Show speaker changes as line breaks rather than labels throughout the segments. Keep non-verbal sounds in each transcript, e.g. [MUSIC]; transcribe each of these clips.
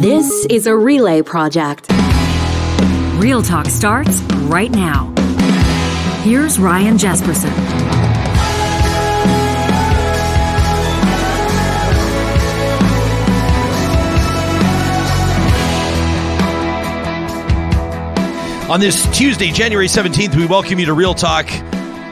This is a relay project.
Real Talk starts right now. Here's Ryan Jespersen.
On this Tuesday, January 17th, we welcome you to Real Talk.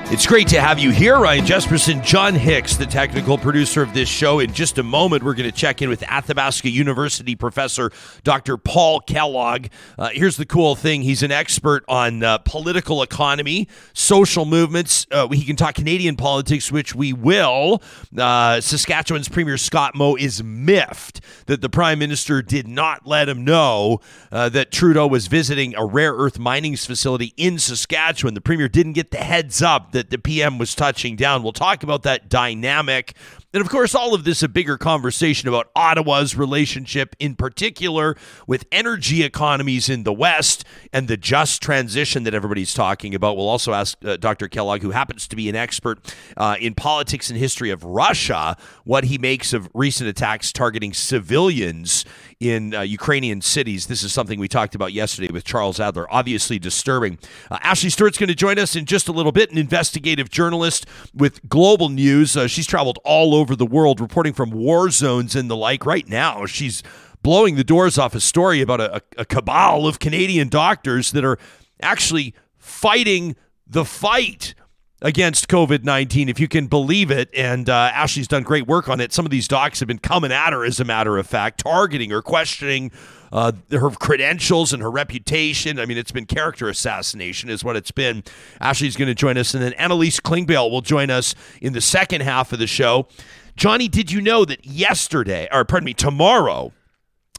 It's great to have you here, Ryan Jespersen, John Hicks, the technical producer of this show. In just a moment, we're going to check in with Athabasca University professor Dr. Paul Kellogg. Uh, here's the cool thing he's an expert on uh, political economy, social movements. Uh, he can talk Canadian politics, which we will. Uh, Saskatchewan's Premier Scott Moe is miffed that the Prime Minister did not let him know uh, that Trudeau was visiting a rare earth mining facility in Saskatchewan. The Premier didn't get the heads up that the PM was touching down. We'll talk about that dynamic. And of course, all of this a bigger conversation about Ottawa's relationship, in particular with energy economies in the West and the just transition that everybody's talking about. We'll also ask uh, Dr. Kellogg, who happens to be an expert uh, in politics and history of Russia, what he makes of recent attacks targeting civilians in uh, Ukrainian cities. This is something we talked about yesterday with Charles Adler. Obviously disturbing. Uh, Ashleigh Stewart's going to join us in just a little bit, an investigative journalist with global news. Uh, she's traveled all over the world reporting from war zones and the like. Right now, she's blowing the doors off a story about a, a cabal of Canadian doctors that are actually fighting the fight against COVID 19, if you can believe it. And uh, Ashleigh's done great work on it. Some of these docs have been coming at her, as a matter of fact, targeting her, questioning uh, her credentials and her reputation. I mean, it's been character assassination, is what it's been. Ashleigh's going to join us. And then Annalise Klingbeil will join us in the second half of the show. Johnny, did you know that yesterday, or pardon me, tomorrow,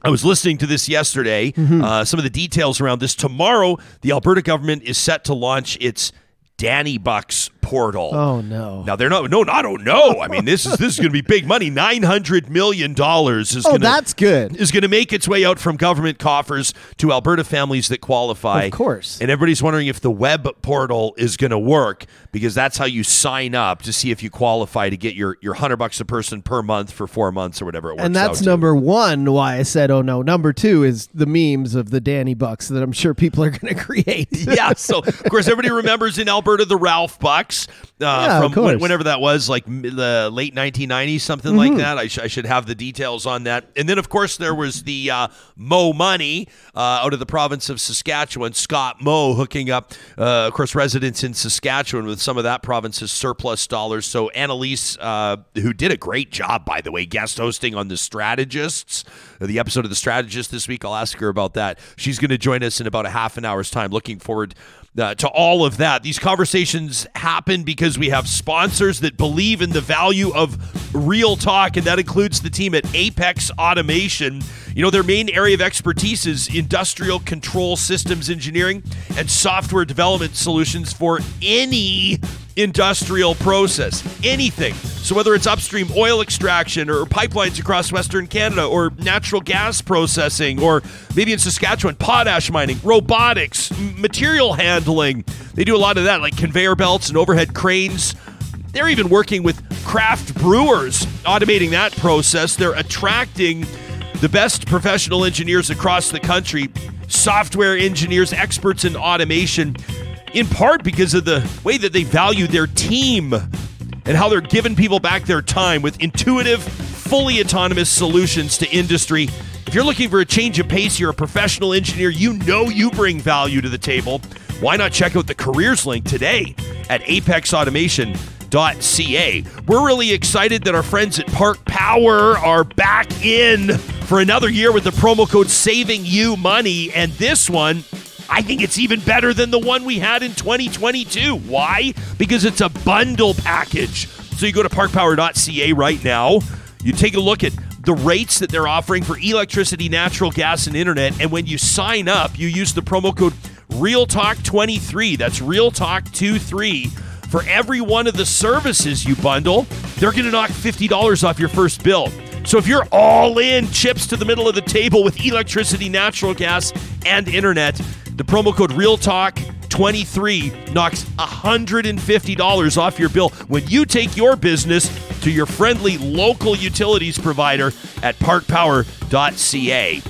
I was listening to this yesterday. Mm-hmm. Uh, some of the details around this. Tomorrow, the Alberta government is set to launch its Dani Bucks portal.
Oh no!
Now they're not. No, I don't know. I mean, this is this is going to be big money. Nine hundred million dollars is.
Oh,
gonna,
that's good.
Is going to make its way out from government coffers to Alberta families that qualify.
Of course.
And everybody's wondering if the web portal is going to work because that's how you sign up to see if you qualify to get your your hundred bucks a person per month for four months or whatever it works.
And that's number to. one. Why I said, oh no. Number two is the memes of the Dani Bucks that I'm sure people are going [LAUGHS] to create.
yeah. So of course everybody remembers in Alberta the Ralph Bucks. Uh, yeah, from when, whenever that was, like the late 1990s, something mm-hmm. like that. I, sh- I, should have the details on that. And then, of course, there was the uh, Moe Money uh, out of the province of Saskatchewan. Scott Moe hooking up, uh, of course, residents in Saskatchewan with some of that province's surplus dollars. So Annalise, uh, who did a great job, by the way, guest hosting on The Strategists, the episode of The Strategist this week. I'll ask her about that. She's going to join us in about a half an hour's time. Looking forward uh, to all of that. These conversations happen because we have sponsors that believe in the value of real talk, and that includes the team at Apex Automation. You know, their main area of expertise is industrial control systems engineering and software development solutions for any industrial process, anything. So, whether it's upstream oil extraction or pipelines across Western Canada or natural gas processing, or maybe in Saskatchewan, potash mining, robotics, material handling, they do a lot of that, like conveyor belts and overhead cranes. They're even working with craft brewers, automating that process. They're attracting the best professional engineers across the country, software engineers, experts in automation in part because of the way that they value their team and how they're giving people back their time with intuitive, fully autonomous solutions to industry. If you're looking for a change of pace, you're a professional engineer, you know you bring value to the table. Why not check out the careers link today at apexautomation.ca? We're really excited that our friends at Park Power are back in for another year with the promo code saving you money and this one I think it's even better than the one we had in 2022. Why? Because it's a bundle package. So you go to parkpower.ca right now, you take a look at the rates that they're offering for electricity, natural gas, and internet. And when you sign up, you use the promo code RealTalk23. That's RealTalk23. For every one of the services you bundle, they're going to knock $50 off your first bill. So if you're all in, chips to the middle of the table with electricity, natural gas, and internet, the promo code RealTalk23 knocks $150 off your bill when you take your business to your friendly local utilities provider at parkpower.ca.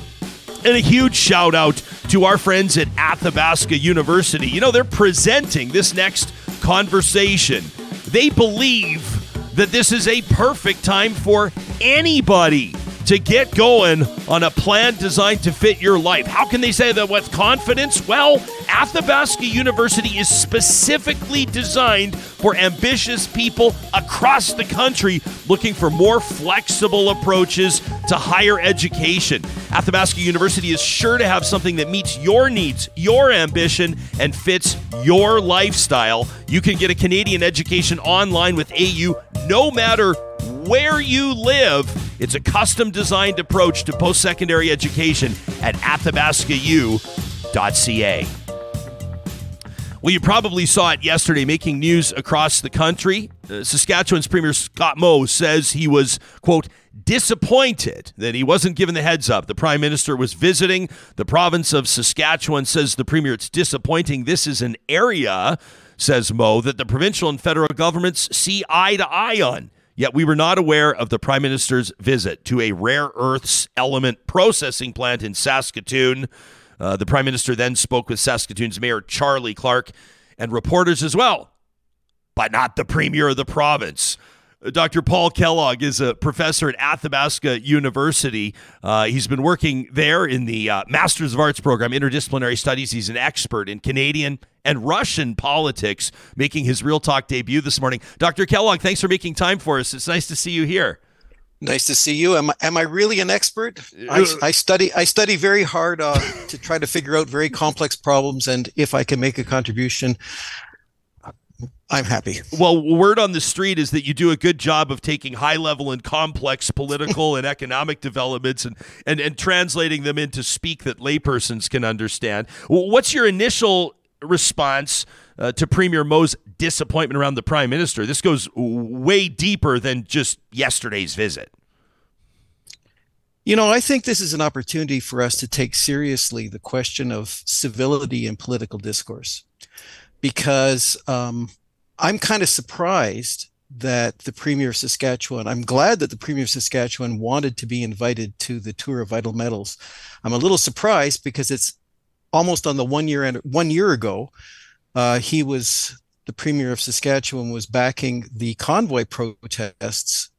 And a huge shout out to our friends at Athabasca University. You know, they're presenting this next conversation. They believe that this is a perfect time for anybody to get going on a plan designed to fit your life. How can they say that with confidence? Well, Athabasca University is specifically designed for ambitious people across the country looking for more flexible approaches to higher education. Athabasca University is sure to have something that meets your needs, your ambition, and fits your lifestyle. You can get a Canadian education online with AU no matter where you live. It's a custom designed approach to post secondary education at athabascau.ca. Well, you probably saw it yesterday making news across the country. Uh, Saskatchewan's Premier Scott Moe says he was, quote, disappointed that he wasn't given the heads up. The Prime Minister was visiting the province of Saskatchewan, says the Premier, it's disappointing. This is an area, says Moe, that the provincial and federal governments see eye to eye on. Yet we were not aware of the Prime Minister's visit to a rare earths element processing plant in Saskatoon. Uh, the Prime Minister then spoke with Saskatoon's Mayor Charlie Clark and reporters as well, but not the Premier of the province. Dr. Paul Kellogg is a professor at Athabasca University. Uh, he's been working there in the uh, Masters of Arts program, Interdisciplinary Studies. He's an expert in Canadian and Russian politics, making his Real Talk debut this morning. Dr. Kellogg, thanks for making time for us. It's nice to see you here.
Nice to see you. Am, am I really an expert? I, I study I study very hard uh, to try to figure out very complex problems, and if I can make a contribution, I'm happy.
Well, word on the street is that you do a good job of taking high level and complex political and economic developments and, and, and translating them into speak that laypersons can understand. What's your initial response uh, to Premier Moe's disappointment around the Prime Minister? This goes way deeper than just yesterday's visit.
You know, I think this is an opportunity for us to take seriously the question of civility in political discourse because um, I'm kind of surprised that the Premier of Saskatchewan, I'm glad that the Premier of Saskatchewan wanted to be invited to the tour of vital metals. I'm a little surprised because it's almost on the one year and one year ago, uh, he was the Premier of Saskatchewan was backing the convoy protests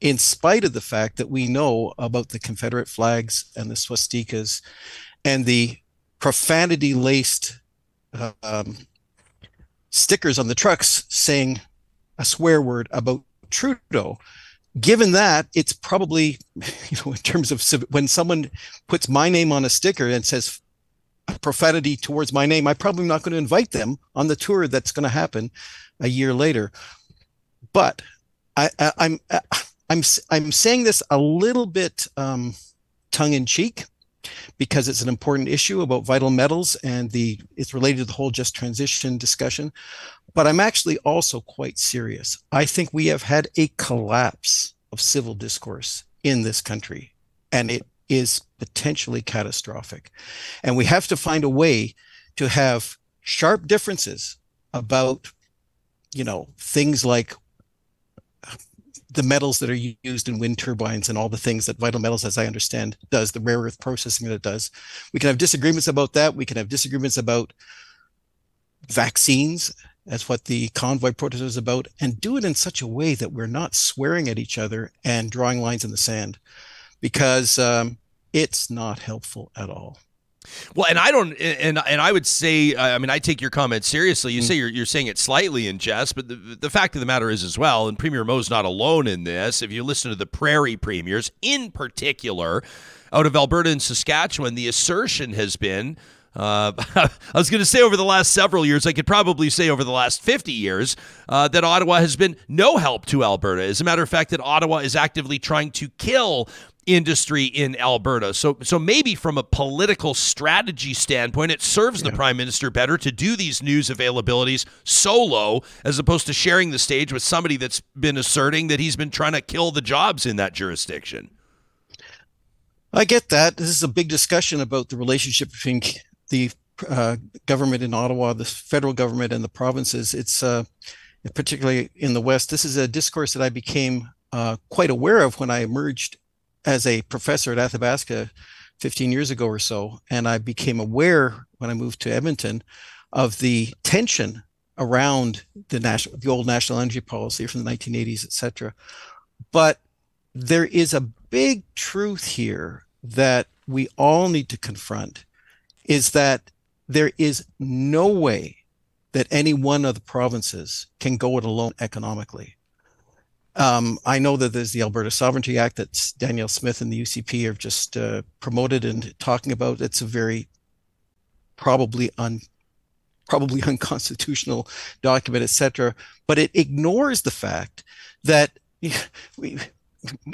in spite of the fact that we know about the Confederate flags and the swastikas and the profanity laced uh, um, stickers on the trucks saying a swear word about Trudeau. Given that, it's probably, [LAUGHS] you know, in terms of when someone puts my name on a sticker and says profanity towards my name, I'm probably not going to invite them on the tour that's going to happen a year later. But I, I, I'm, I'm, I'm saying this a little bit um, tongue in cheek because it's an important issue about vital metals and the it's related to the whole just transition discussion. But i'm actually also quite serious. I think we have had a collapse of civil discourse in this country and it is potentially catastrophic. And we have to find a way to have sharp differences about you know things like the metals that are used in wind turbines and all the things that Vital Metals, as I understand, does, the rare earth processing that it does. We can have disagreements about that. We can have disagreements about vaccines, as what the convoy protest is about, and do it in such a way that we're not swearing at each other and drawing lines in the sand because um, it's not helpful at all.
Well, and I don't, and and I would say, I mean, I take your comment seriously. You mm. say you're, you're saying it slightly in jest, but the, the fact of the matter is as well, and Premier Moe's not alone in this. If you listen to the Prairie premiers, in particular, out of Alberta and Saskatchewan, the assertion has been. Uh, [LAUGHS] I was going to say over the last several years, I could probably say over the last 50 years, uh, that Ottawa has been no help to Alberta. As a matter of fact, that Ottawa is actively trying to kill industry in Alberta. So so maybe from a political strategy standpoint, it serves yeah. the prime minister better to do these news availabilities solo as opposed to sharing the stage with somebody that's been asserting that he's been trying to kill the jobs in that jurisdiction.
I get that. This is a big discussion about the relationship between the uh, government in Ottawa, the federal government, and the provinces. It's uh, particularly in the West. This is a discourse that I became uh, quite aware of when I emerged as a professor at Athabasca 15 years ago or so, and I became aware when I moved to Edmonton of the tension around the national, the old national energy policy from the 1980s, et cetera. But there is a big truth here that we all need to confront is that there is no way that any one of the provinces can go it alone economically. Um, I know that there's the Alberta Sovereignty Act that Danielle Smith and the UCP have just uh, promoted and talking about. It's a very probably un probably [LAUGHS] unconstitutional document, etc. But it ignores the fact that [LAUGHS] we,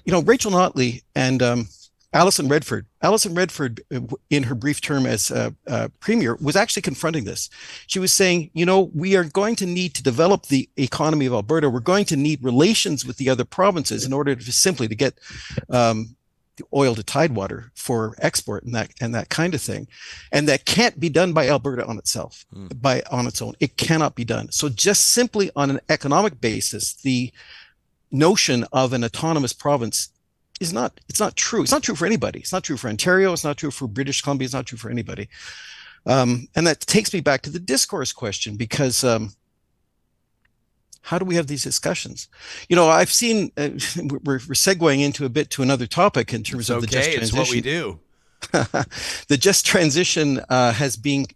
you know, Rachel Notley and um, Alison Redford, Alison Redford, uh, in her brief term as uh, uh, premier, was actually confronting this. She was saying, you know, we are going to need to develop the economy of Alberta. We're going to need relations with the other provinces in order to simply to get um, oil to tidewater for export and that and that kind of thing, and that can't be done by Alberta on itself, mm. by on its own. It cannot be done. So just simply on an economic basis, the notion of an autonomous province is not it's not true. It's not true for anybody. It's not true for Ontario. It's not true for British Columbia. It's not true for anybody. Um, and that takes me back to the discourse question because um, how do we have these discussions? You know, I've seen uh, [LAUGHS] we're, we're segueing into a bit to another topic in terms
it's
of
okay.
the just transition.
It's what we do. [LAUGHS]
the just transition uh, has been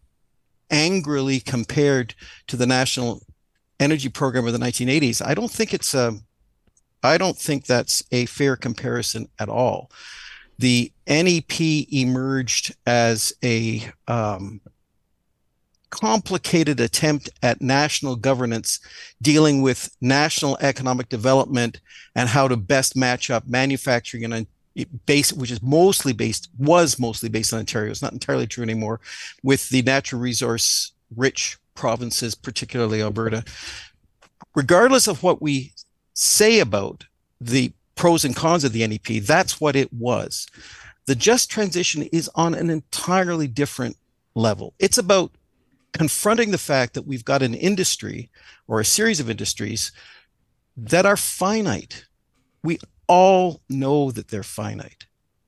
angrily compared to the national energy program of the 1980s. I don't think it's a um, I don't think that's a fair comparison at all. The NEP emerged as a um, complicated attempt at national governance dealing with national economic development and how to best match up manufacturing and base which is mostly based was mostly based on ontario it's not entirely true anymore with the natural resource rich provinces particularly alberta regardless of what we say about the pros and cons of the NEP. That's what it was. The just transition is on an entirely different level. It's about confronting the fact that we've got an industry or a series of industries that are finite. We all know that they're finite.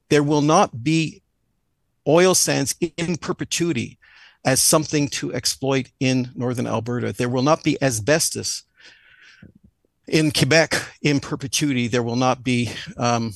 There will not be oil sands in perpetuity as something to exploit in northern Alberta. There will not be asbestos in Quebec in perpetuity. There will not be um,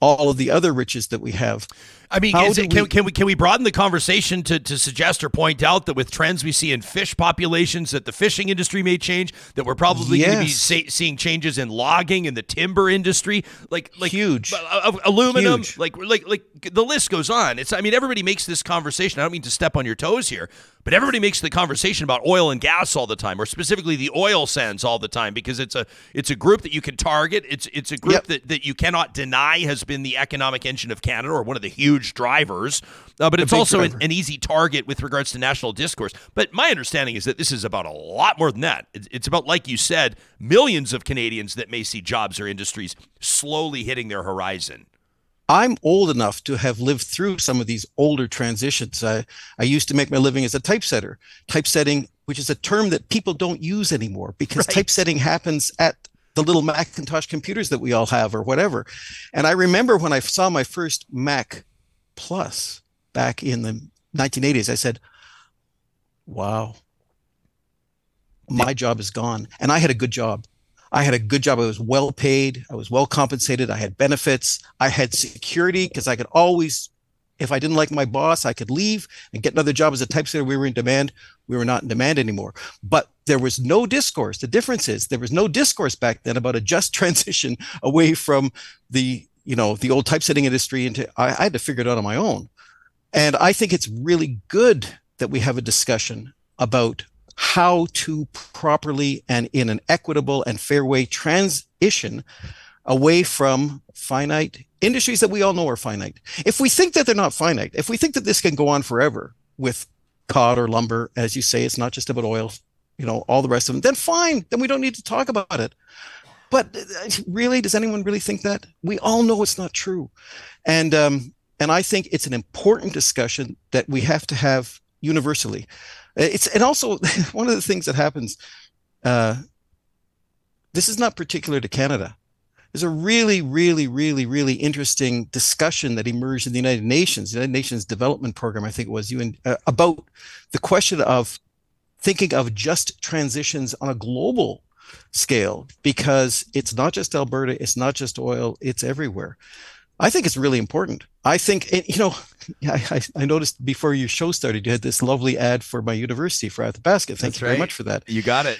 all of the other riches that we have.
I mean, it, can, we, can we can we broaden the conversation to, to suggest or point out that with trends we see in fish populations, that the fishing industry may change, that we're probably yes. going to be seeing changes in logging and the timber industry, like like
huge
uh, aluminum, huge. like like like the list goes on. It's I mean everybody makes this conversation. I don't mean to step on your toes here, but everybody makes the conversation about oil and gas all the time, or specifically the oil sands all the time, because it's a it's a group that you can target. It's it's a group yep. that, that you cannot deny has been the economic engine of Canada, or one of the huge huge drivers, uh, but it's also an, an, easy target with regards to national discourse. But my understanding is that this is about a lot more than that. It's, it's about, like you said, millions of Canadians that may see jobs or industries slowly hitting their horizon.
I'm old enough to have lived through some of these older transitions. I, I used to make my living as a typesetter. Typesetting, which is a term that people don't use anymore because right. typesetting happens at the little Macintosh computers that we all have or whatever. And I remember when I saw my first Mac plus back in the 1980s. I said, wow, my job is gone. And I had a good job. I had a good job. I was well paid. I was well compensated. I had benefits. I had security because I could always, if I didn't like my boss, I could leave and get another job as a typesetter. We were in demand. We were not in demand anymore. But there was no discourse. The difference is there was no discourse back then about a just [LAUGHS] transition away from the you know the old typesetting industry into I, I had to figure it out on my own and i think it's really good that we have a discussion about how to properly and in an equitable and fair way transition away from finite industries that we all know are finite. If we think that they're not finite, if we think that this can go on forever with cod or lumber, as you say, it's not just about oil, you know, all the rest of them, then fine. Then we don't need to talk about it. But uh, really, does anyone really think that? We all know it's not true, and um, and I think it's an important discussion that we have to have universally. It's and also [LAUGHS] one of the things that happens. Uh, this is not particular to Canada. there's a really, really, really, really interesting discussion that emerged in the United Nations, the United Nations Development Program, I think it was, you uh, about the question of thinking of just transitions on a global scale because it's not just Alberta, it's not just oil, it's everywhere. I think it's really important. I think, you know, [LAUGHS] I, I, noticed before your show started, you had this lovely ad for my university for Athabasca. Thank That's you very much for that.
You got it.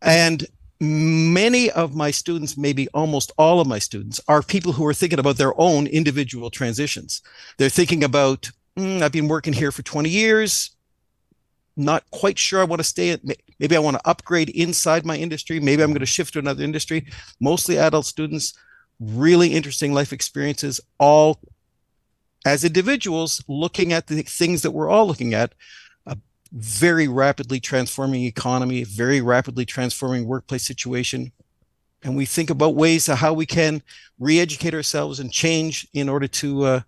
And many of my students, maybe almost all of my students, are people who are thinking about their own individual transitions. They're thinking about, mm, I've been working here for 20 years, not quite sure I want to stay at, maybe I want to upgrade inside my industry. Maybe I'm going to shift to another industry. Mostly adult students, really interesting life experiences, all as individuals looking at the things that we're all looking at a very rapidly transforming economy, very rapidly transforming workplace situation. And we think about ways of how we can re-educate ourselves and change in order to uh,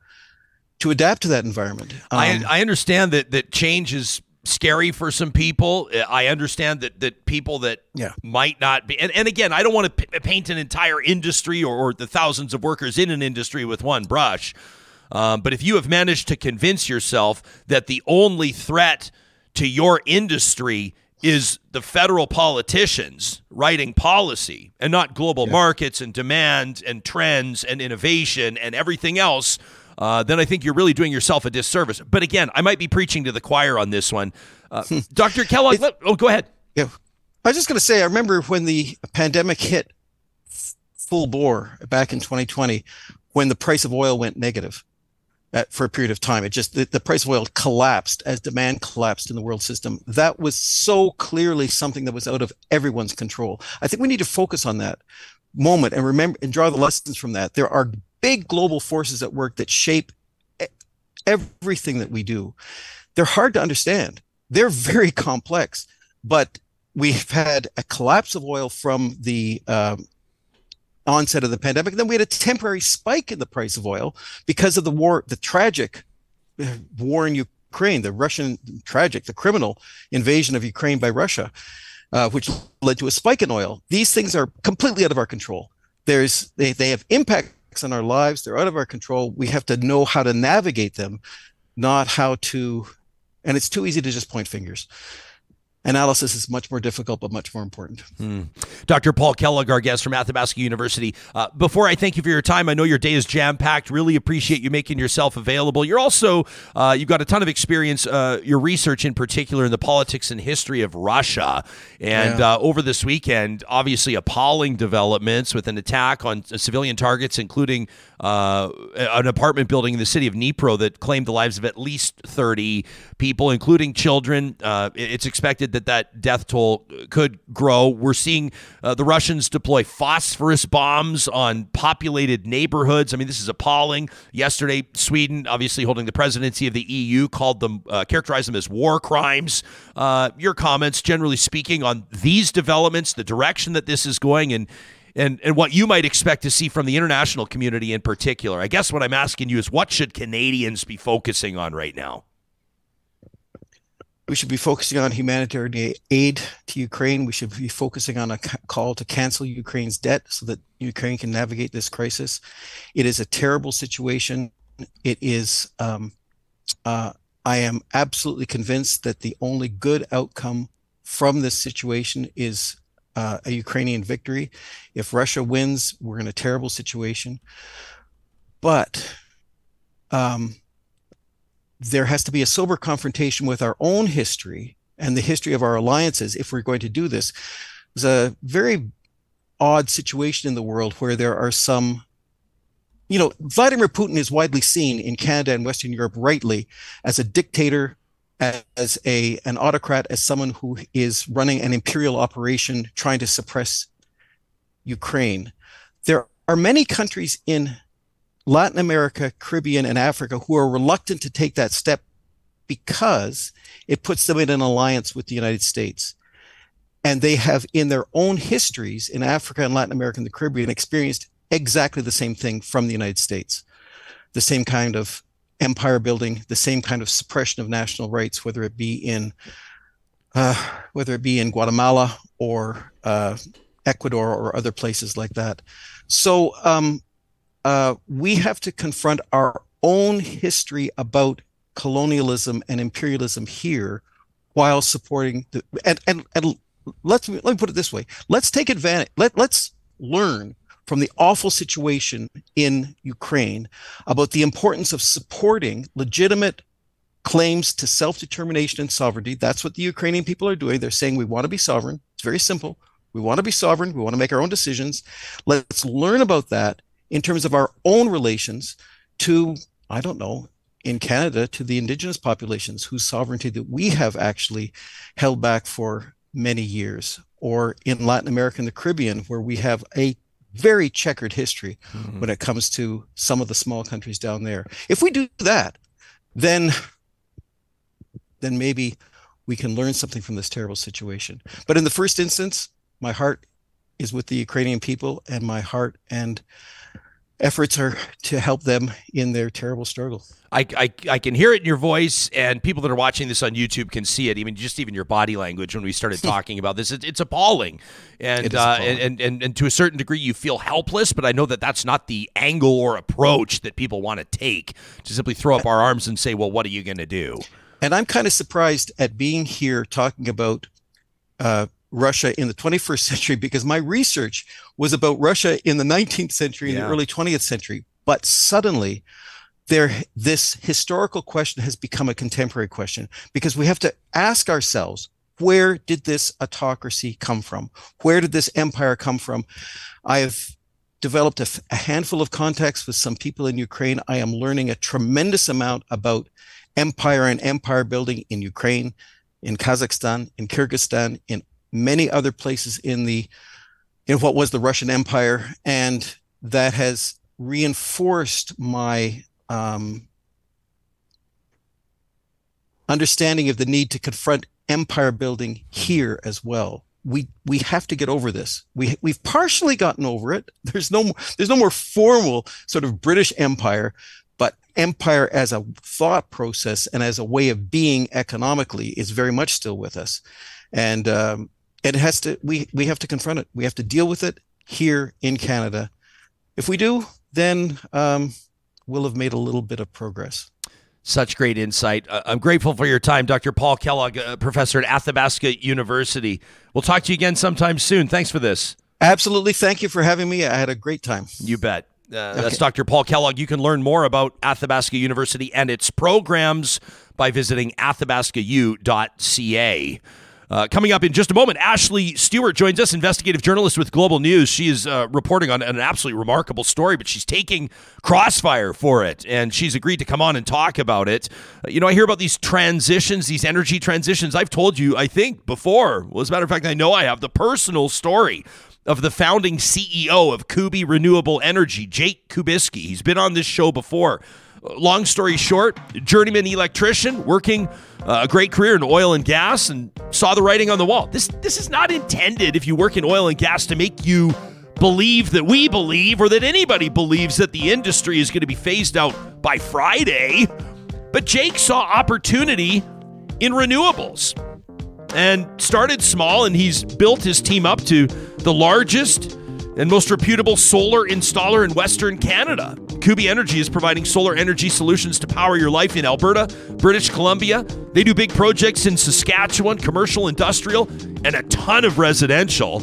to adapt to that environment.
Um, I, I understand that that change is scary for some people. I understand that that people that
yeah.
might not be, and, and again, I don't want to p- paint an entire industry or, or, the thousands of workers in an industry with one brush. Um, but if you have managed to convince yourself that the only threat to your industry is the federal politicians writing policy and not global yeah. markets and demand and trends and innovation and everything else, uh, then I think you're really doing yourself a disservice. But again, I might be preaching to the choir on this one. Uh, hmm. Dr. Kellogg, let, oh, go ahead.
Yeah. I was just going to say, I remember when the pandemic hit full bore back in 2020, when the price of oil went negative at, for a period of time. It just the, the, price of oil collapsed as demand collapsed in the world system. That was so clearly something that was out of everyone's control. I think we need to focus on that moment and remember and draw the lessons from that. There are big global forces at work that shape everything that we do. They're hard to understand. They're very [LAUGHS] complex, but we've had a collapse of oil from the um, onset of the pandemic. And then we had a temporary spike in the price of oil because of the war, the tragic uh, war in Ukraine, the Russian tragic, the criminal invasion of Ukraine by Russia, uh, which led to a spike in oil. These things are completely out of our control. There's they, they have impacts on our lives. They're out of our control. We have to know how to navigate them, not how to. And it's too easy to just point fingers analysis is much more difficult but much more important.
Hmm. Dr. Paul Kellogg, our guest from Athabasca University. Uh, before I thank you for your time, I know your day is jam packed. Really appreciate you making yourself available. You're also uh, you've got a ton of experience. Uh, your research, in particular, in the politics and history of Russia, and yeah. Uh, over this weekend, obviously appalling developments with an attack on civilian targets, including uh, an apartment building in the city of Dnipro that claimed the lives of at least 30 people, including children. Uh, it's expected that that death toll could grow. We're seeing uh, the Russians deploy phosphorus bombs on populated neighborhoods. I mean, this is appalling. Yesterday, Sweden, obviously holding the presidency of the EU, called them, uh, characterized them as war crimes. Uh, your comments, generally speaking, on these developments, the direction that this is going, and and and what you might expect to see from the international community in particular. I guess what I'm asking you is what should Canadians be focusing on right now?
We should be focusing on humanitarian aid to Ukraine. We should be focusing on a call to cancel Ukraine's debt so that Ukraine can navigate this crisis. It is a terrible situation. It is. Um, uh, I am absolutely convinced that the only good outcome from this situation is uh, a Ukrainian victory. If Russia wins, we're in a terrible situation. But um, there has to be a sober confrontation with our own history and the history of our alliances if we're going to do this. There's a very odd situation in the world where there are some you know, Vladimir Putin is widely seen in Canada and Western Europe rightly as a dictator as a an autocrat, as someone who is running an imperial operation trying to suppress Ukraine. There are many countries in Latin America, Caribbean, and Africa who are reluctant to take that step because it puts them in an alliance with the United States. And they have, in their own histories in Africa and Latin America and the Caribbean, experienced exactly the same thing from the United States. The same kind of empire building, the same kind of suppression of national rights, whether it be in uh, whether it be in Guatemala or uh, Ecuador or other places like that. So um, uh, we have to confront our own history about colonialism and imperialism here while supporting the and and, and let's let me put it this way. Let's take advantage let, let's learn from the awful situation in Ukraine about the importance of supporting legitimate claims to self-determination and sovereignty. That's what the Ukrainian people are doing. They're saying we want to be sovereign. It's very simple. We want to be sovereign. We want to make our own decisions. Let's learn about that in terms of our own relations to I don't know in Canada to the indigenous populations whose sovereignty that we have actually held back for many years, or in Latin America and the Caribbean, where we have a very checkered history mm-hmm. when it comes to some of the small countries down there. If we do that, then then maybe we can learn something from this terrible situation. But in the first instance, my heart is with the Ukrainian people and my heart and efforts are to help them in their terrible struggle.
I, I, I, can hear it in your voice, and people that are watching this on YouTube can see it. Even just even your body language when we started [LAUGHS] talking about this, it, it's appalling, and, uh, appalling. and and and to a certain degree, you feel helpless. But I know that that's not the angle or approach that people want to take to simply throw up our arms and say, "Well, what are you going to do?"
And I'm kind of surprised at being here talking about uh, Russia in the 21st century because my research was about Russia in the 19th century and yeah. the early 20th century. But suddenly, there this historical question has become a contemporary question because we have to ask ourselves where did this autocracy come from where did this empire come from i have developed a, a handful of contacts with some people in ukraine i am learning a tremendous amount about empire and empire building in ukraine in kazakhstan in kyrgyzstan in many other places in the in what was the Russian Empire, and that has reinforced my um, understanding of the need to confront empire building here as well. We we have to get over this. We we've partially gotten over it. [LAUGHS] There's no there's no more formal sort of British Empire, but empire as a thought process and as a way of being economically is very much still with us. And um, it has to we we have to confront it we have to deal with it here in canada if we do then um, we'll have made a little bit of progress
such great insight. Uh, I'm grateful for your time, Dr. Paul Kellogg, uh, professor at Athabasca University. We'll talk to you again sometime soon. Thanks for this.
Absolutely. Thank you for having me. I had a great time.
You bet. Uh, okay. That's Dr. Paul Kellogg. You can learn more about Athabasca University and its programs by visiting athabascau.ca. Uh, coming up in just a moment, Ashleigh Stewart joins us, investigative journalist with Global News. She is uh, reporting on an absolutely remarkable story, but she's taking crossfire for it, and she's agreed to come on and talk about it. Uh, you know, I hear about these transitions, these energy transitions. I've told you, I think, before. Well, as a matter of fact, I know I have the personal story of the founding CEO of Kuby Renewable Energy, Jake Kubisky. He's been on this show before. Long story short, journeyman electrician working uh, Uh, a great career in oil and gas and saw the writing on the wall. This this is not intended if you work in oil and gas to make you believe that we believe or that anybody believes that the industry is going to be phased out by Friday. But Jake saw opportunity in renewables and started small and he's built his team up to the largest and most reputable solar installer in Western Canada. Kuby Energy is providing solar energy solutions to power your life in Alberta, British Columbia. They do big projects in Saskatchewan, commercial, industrial, and a ton of residential.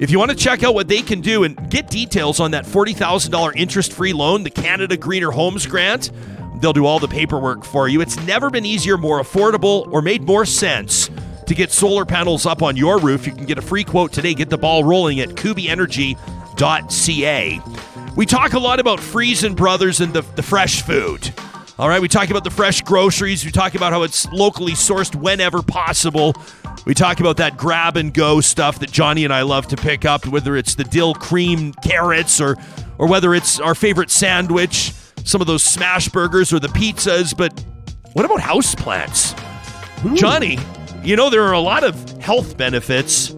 If you want to check out what they can do and get details on that $40,000 interest free loan, the Canada Greener Homes Grant, they'll do all the paperwork for you. It's never been easier, more affordable, or made more sense to get solar panels up on your roof. You can get a free quote today. Get the ball rolling at kubyenergy.ca. We talk a lot about Freson Brothers and the, the fresh food. All right, we talk about the fresh groceries. We talk about how it's locally sourced whenever possible. We talk about that grab and go stuff that Johnny and I love to pick up, whether it's the dill cream carrots or or whether it's our favorite sandwich, some of those smash burgers or the pizzas. But what about house plants? Johnny, you know, there are a lot of health benefits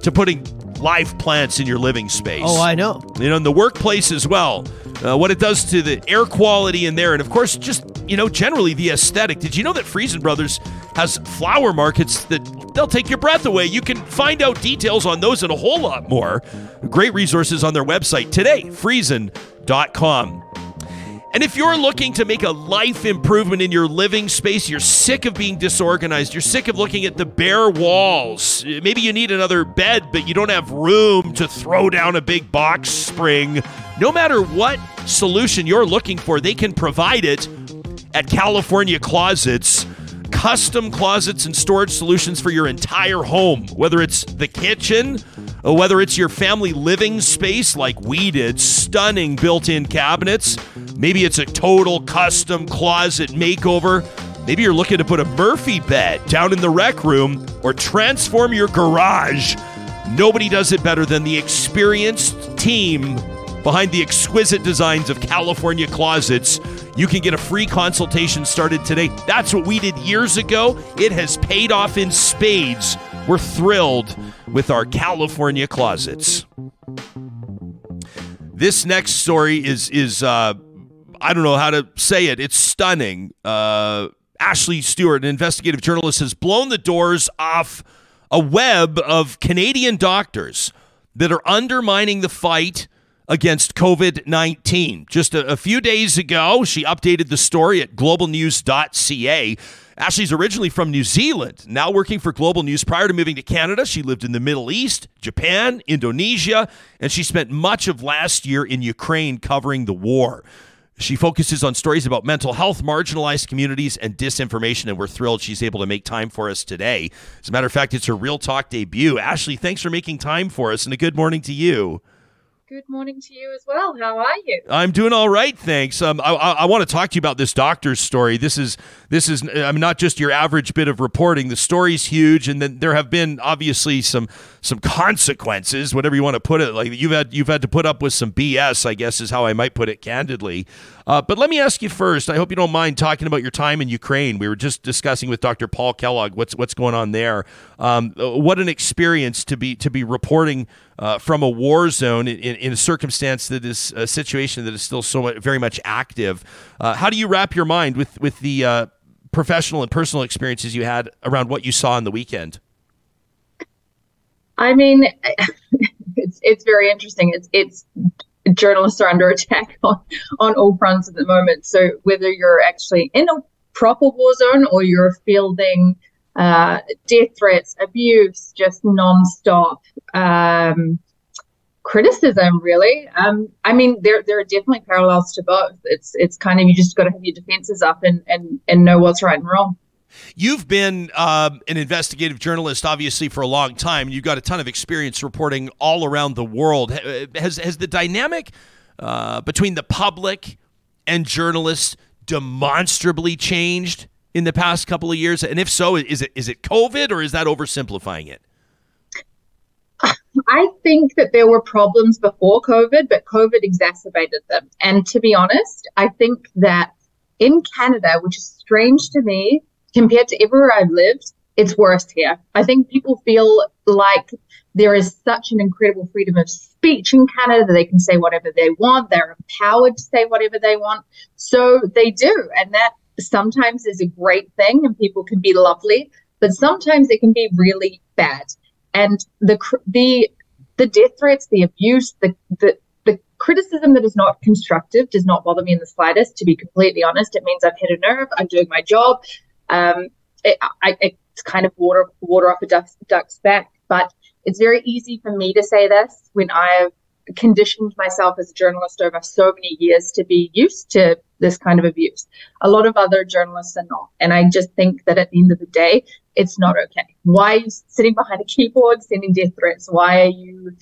to putting live plants in your living space.
Oh, I know.
You know, in the workplace as well. Uh, what it does to the air quality in there, and of course, just you know, generally the aesthetic. Did you know that Freson Brothers has flower markets that they'll take your breath away? You can find out details on those and a whole lot more. Great resources on their website today, friesen.com. And if you're looking to make a life improvement in your living space, you're sick of being disorganized, you're sick of looking at the bare walls, maybe you need another bed, but you don't have room to throw down a big box spring. No matter what solution you're looking for, they can provide it at California Closets. Custom closets and storage solutions for your entire home, whether it's the kitchen, whether it's your family living space like we did, stunning built in cabinets. Maybe it's a total custom closet makeover. Maybe you're looking to put a Murphy bed down in the rec room or transform your garage. Nobody does it better than the experienced team behind the exquisite designs of California closets. You can get a free consultation started today. That's what we did years ago. It has paid off in spades. We're thrilled with our California closets. This next story is is uh, I don't know how to say it. It's stunning. Uh, Ashleigh Stewart, an investigative journalist, has blown the doors off a web of Canadian doctors that are undermining the fight against COVID 19. Just a, a, few days ago, she updated the story at globalnews.ca. Ashleigh's originally from New Zealand, now working for Global News. Prior to moving to Canada, she lived in the Middle East, Japan, Indonesia, and she spent much of last year in Ukraine covering the war. She focuses on stories about mental health, marginalized communities, and disinformation, and we're thrilled she's able to make time for us today. As a matter of fact, it's her Real Talk debut. Ashleigh, thanks for making time for us, and a good morning to you.
Good morning to you as well. How are you?
I'm doing all right, thanks. Um, I, I, I want to talk to you about this doctor's story. This is this is I mean, not just your average bit of reporting. The story's huge, and then there have been obviously some some consequences, whatever you want to put it. Like you've had you've had to put up with some BS, I guess is how I might put it candidly. Uh, but let me ask you first. I hope you don't mind talking about your time in Ukraine. We were just discussing with Dr. Paul Kellogg what's what's going on there. Um, what an experience to be to be reporting uh, from a war zone in, in, a circumstance that is a situation that is still so much, very much active. Uh, how do you wrap your mind with with the uh, professional and personal experiences you had around what you saw on the weekend?
I mean, [LAUGHS] it's it's very interesting. It's it's journalists are under [LAUGHS] attack on, on all fronts at the moment. So whether you're actually in a proper war zone or you're fielding uh, death threats, abuse, just nonstop um, criticism, really. Um, I mean, there there are definitely parallels to both. It's it's kind of you just got to have your defenses up and and and know what's right and wrong.
You've been um, an investigative journalist, obviously, for a long time. You've got a ton of experience reporting all around the world. Has has the dynamic uh, between the public and journalists demonstrably changed in the past couple of years? And if so, is it is it COVID or is that oversimplifying it?
I think that there were problems before COVID, but COVID exacerbated them. And to be honest, I think that in Canada, which is strange to me, compared to everywhere I've lived, it's worse here. I think people feel like there is such an incredible freedom of speech in Canada that they can say whatever they want. They're empowered to say whatever they want. So they do. And that sometimes is a great thing and people can be lovely, but sometimes it can be really bad. And the, the, the death threats, the abuse, the, the, the criticism that is not constructive does not bother me in the slightest. To be completely honest, it means I've hit a nerve. I'm doing my job um, it, I, it's kind of water water off a duck's, duck's back. But it's very easy for me to say this when I've conditioned myself as a journalist over so many years to be used to this kind of abuse. A lot of other journalists are not. And I just think that at the end of the day, it's not okay. Why are you sitting behind a keyboard sending death threats? Why are you,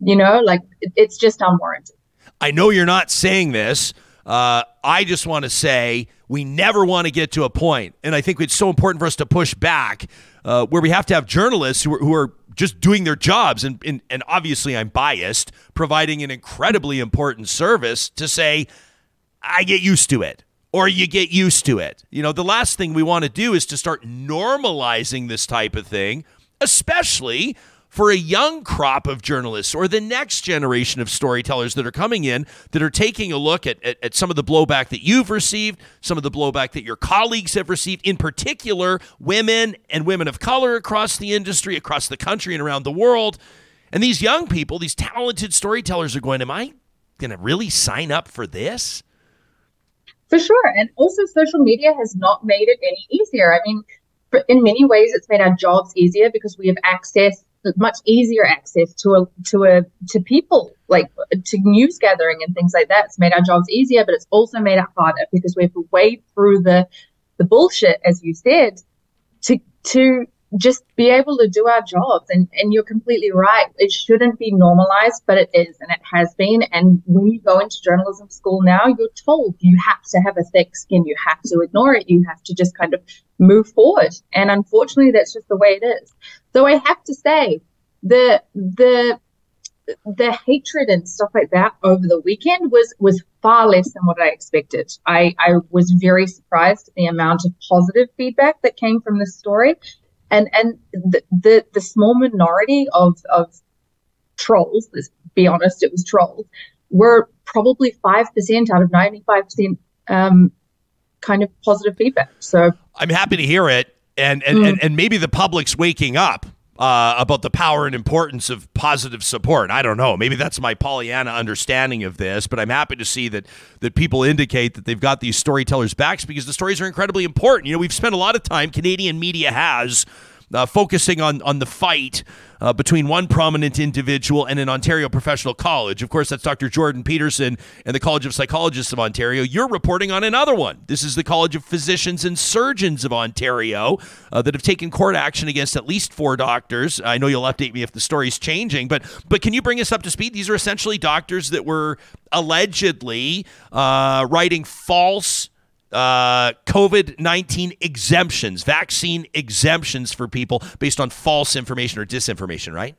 you know, like it's just unwarranted.
I know you're not saying this. Uh, I just want to say we never want to get to a point, and I think it's so important for us to push back uh, where we have to have journalists who are, who are just doing their jobs, and, and, and obviously I'm biased, providing an incredibly important service to say, I get used to it or you get used to it. You know, the last thing we want to do is to start normalizing this type of thing, especially for a young crop of journalists or the next generation of storytellers that are coming in that are taking a look at, at, at some of the blowback that you've received, some of the blowback that your colleagues have received, in particular, women and women of color across the industry, across the country, and around the world. And these young people, these talented storytellers are going, Am I going to really sign up for this?
For sure. And also, social media has not made it any easier. I mean, in many ways, it's made our jobs easier because we have access, much easier access to a to a to people, like to news gathering and things like that. It's made our jobs easier, but it's also made it harder because we have to wade through the the bullshit, as you said, to to just be able to do our jobs. And, and you're completely right. It shouldn't be normalized, but it is, and it has been. And when you go into journalism school now, you're told you have to have a thick skin. You have to ignore it. You have to just kind of move forward. And unfortunately, that's just the way it is. So I have to say, the, the, the hatred and stuff like that over the weekend was was far less than what I expected. I, I was very surprised at the amount of positive feedback that came from this story and and the the, the small minority of of trolls, let's be honest, it was trolls, were probably five percent out of ninety five percent um, kind of positive feedback. So
I'm happy to hear it, and and, mm. and, and maybe the public's waking up uh, about the power and importance of positive support. I don't know. Maybe that's my Pollyanna understanding of this, but I'm happy to see that that people indicate that they've got these storytellers' backs because the stories are incredibly important. You know, we've spent a lot of time, Canadian media has, uh, focusing on on the fight uh, between one prominent individual and an Ontario professional college. Of course, that's Dr. Jordan Peterson and the College of Psychologists of Ontario. You're reporting on another one. This is the College of Physicians and Surgeons of Ontario uh, that have taken court action against at least four doctors. I know you'll update me if the story's changing, but but can you bring us up to speed? These are essentially doctors that were allegedly uh, writing false uh, COVID 19 exemptions, vaccine exemptions for people based on false information or disinformation, right?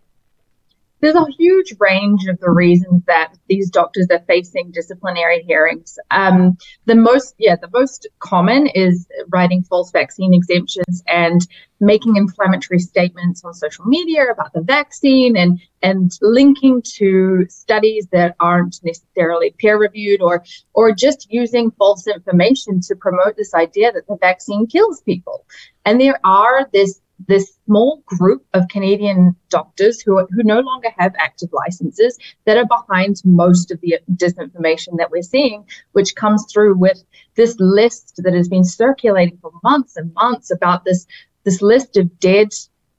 There's a huge range of the reasons that these doctors are facing disciplinary hearings. Um, the most, yeah, the most common is writing false vaccine exemptions and making inflammatory statements on social media about the vaccine and and linking to studies that aren't necessarily peer reviewed or or just using false information to promote this idea that the vaccine kills people. And there are this this small group of Canadian doctors who, who no longer have active licenses that are behind most of the disinformation that we're seeing, which comes through with this list that has been circulating for months and months about this, this list of dead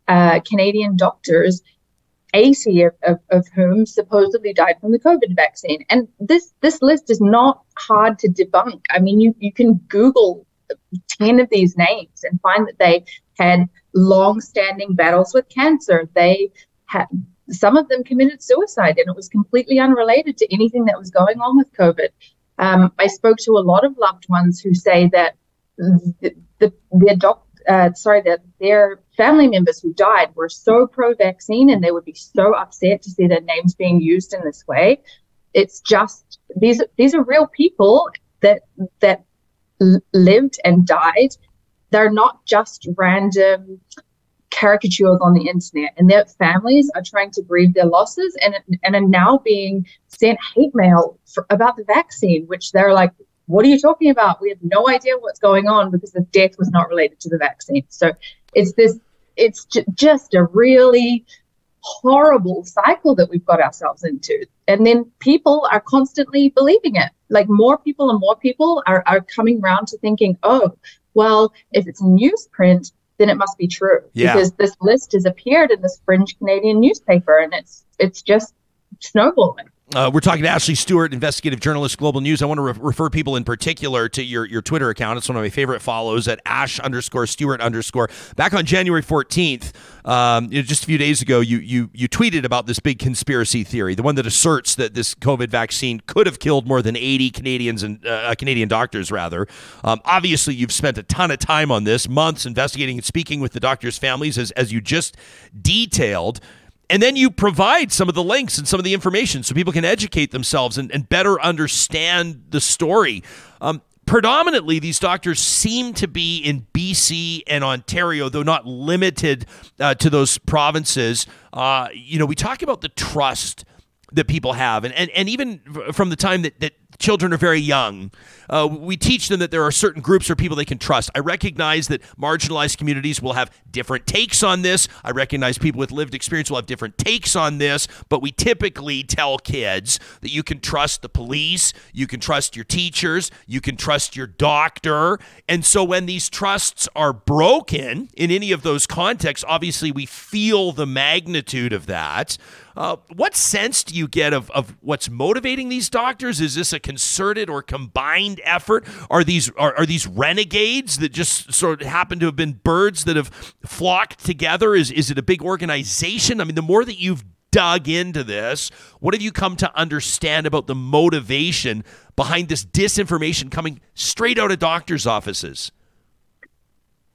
uh, Canadian doctors 80 of, of, of, whom supposedly died from the COVID vaccine. And this this list is not hard to debunk. I mean, you, you can Google 10 of these names and find that they had long-standing battles with cancer. They had some of them committed suicide, and it was completely unrelated to anything that was going on with COVID. Um, I spoke to a lot of loved ones who say that the, the, their doc, uh, sorry, that their family members who died were so pro-vaccine, and they would be so upset to see their names being used in this way. It's just these these are real people that that lived and died they're not just random caricatures on the internet and their families are trying to grieve their losses and, and are now being sent hate mail for, about the vaccine which they're like what are you talking about? We have no idea what's going on because the death was not related to the vaccine. So it's this it's j- just a really horrible cycle that we've got ourselves into. And then people are constantly believing it. Like more people and more people are, are coming around to thinking oh well, if it's newsprint, then it must be true yeah. because this list has appeared in this fringe Canadian newspaper, and it's it's just snowballing.
Uh, we're talking to Ashleigh Stewart, investigative journalist, Global News. I want to re- refer people in particular to your, your Twitter account. It's one of my favorite follows at Ash underscore Stewart underscore. Back on January 14th, um, you know, just a few days ago, you, you, you tweeted about this big conspiracy theory, the one that asserts that this COVID vaccine could have killed more than 80 Canadians and uh, uh, Canadian doctors, rather. Um, obviously, you've spent a ton of time on this, months investigating and speaking with the doctors' families, as, as you just detailed and then you provide some of the links and some of the information so people can educate themselves and, and better understand the story. Um, predominantly, these doctors seem to be in BC and Ontario, though not limited uh, to those provinces. Uh, you know, we talk about the trust that people have, and, and, and even from the time that, that children are very young. Uh, we teach them that there are certain groups or people they can trust. I recognize that marginalized communities will have different takes on this. I recognize people with lived experience will have different takes on this, but we typically tell kids that you can trust the police, you can trust your teachers, you can trust your doctor. And so when these trusts are broken in any of those contexts, obviously we feel the magnitude of that. Uh, what sense do you get of, of what's motivating these doctors? Is this a concerted or combined effort? Are these are, are these renegades that just sort of happen to have been birds that have flocked together? Is is it a big organization? I mean, the more that you've dug into this, what have you come to understand about the motivation behind this disinformation coming straight out of doctors' offices?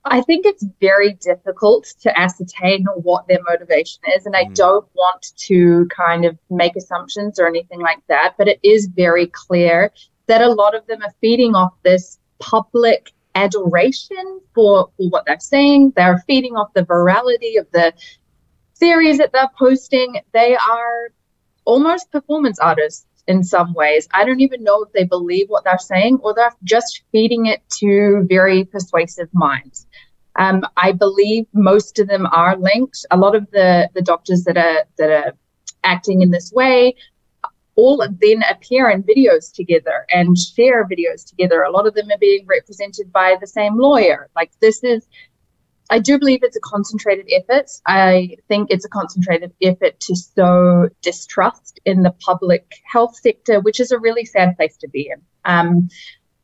I think it's very difficult to ascertain what their motivation is. And I mm. don't want to kind of make assumptions or anything like that. But it is very clear that a lot of them are feeding off this public adoration for, for what they're saying. They're feeding off the virality of the theories that they're posting. They are almost performance artists in some ways. I don't even know if they believe what they're saying or they're just feeding it to very persuasive minds. Um, I believe most of them are linked. A lot of the the doctors that are that are acting in this way all then appear in videos together and share videos together. A lot of them are being represented by the same lawyer. Like this is I do believe it's a concentrated effort. I think it's a concentrated effort to sow distrust in the public health sector, which is a really sad place to be in. Um,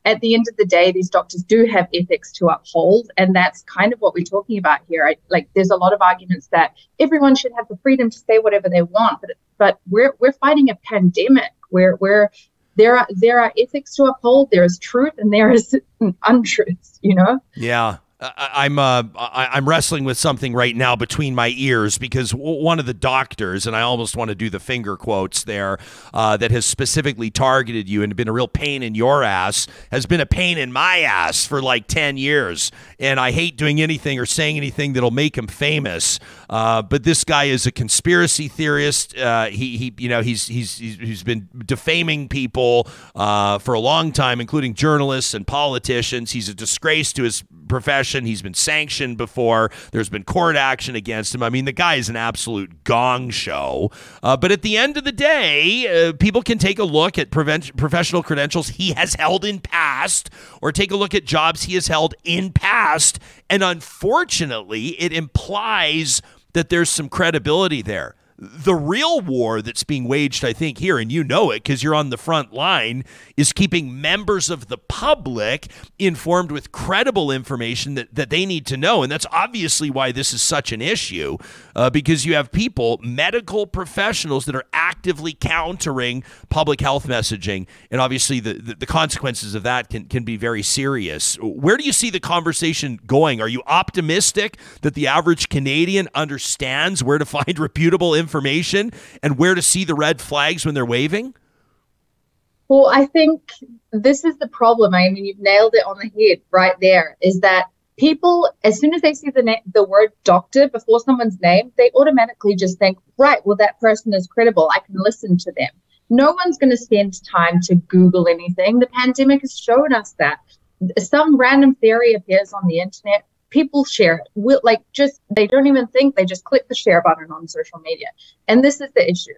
at the end of the day, these doctors do have ethics to uphold, and that's kind of what we're talking about here. I, like, there's a lot of arguments that everyone should have the freedom to say whatever they want, but but we're we're fighting a pandemic where where there are there are ethics to uphold. There is truth, and there is [LAUGHS] untruths. You know.
Yeah, I'm uh, I'm wrestling with something right now between my ears because one of the doctors, and I almost want to do the finger quotes there, uh, that has specifically targeted you and been a real pain in your ass, has been a pain in my ass for like ten years, and I hate doing anything or saying anything that'll make him famous. Uh, but this guy is a conspiracy theorist. Uh, he he you know he's he's he's been defaming people uh, for a long time, including journalists and politicians. He's a disgrace to his profession. He's been sanctioned before. There's been court action against him. I mean, the guy is an absolute gong show. Uh, but at the end of the day, uh, people can take a look at prevent- professional credentials he has held in past or take a look at jobs he has held in past. And unfortunately, it implies that there's some credibility there the real war that's being waged, I think, here, and you know it because you're on the front line, is keeping members of the public informed with credible information that, that they need to know. And that's obviously why this is such an issue uh, because you have people, medical professionals, that are actively countering public health messaging. And obviously, the, the, the consequences of that can, can be very serious. Where do you see the conversation going? Are you optimistic that the average Canadian understands where to [LAUGHS] find reputable information? Information and where to see the red flags when they're waving?
Well, I think this is the problem. I mean, you've nailed it on the head right there. Is that people, as soon as they see the na- the word doctor before someone's name, they automatically just think, right, well, that person is credible. I can listen to them. No one's going to spend time to Google anything. The pandemic has shown us that. Some random theory appears on the internet people share it. Will like just they don't even think they just click the share button on social media. And this is the issue.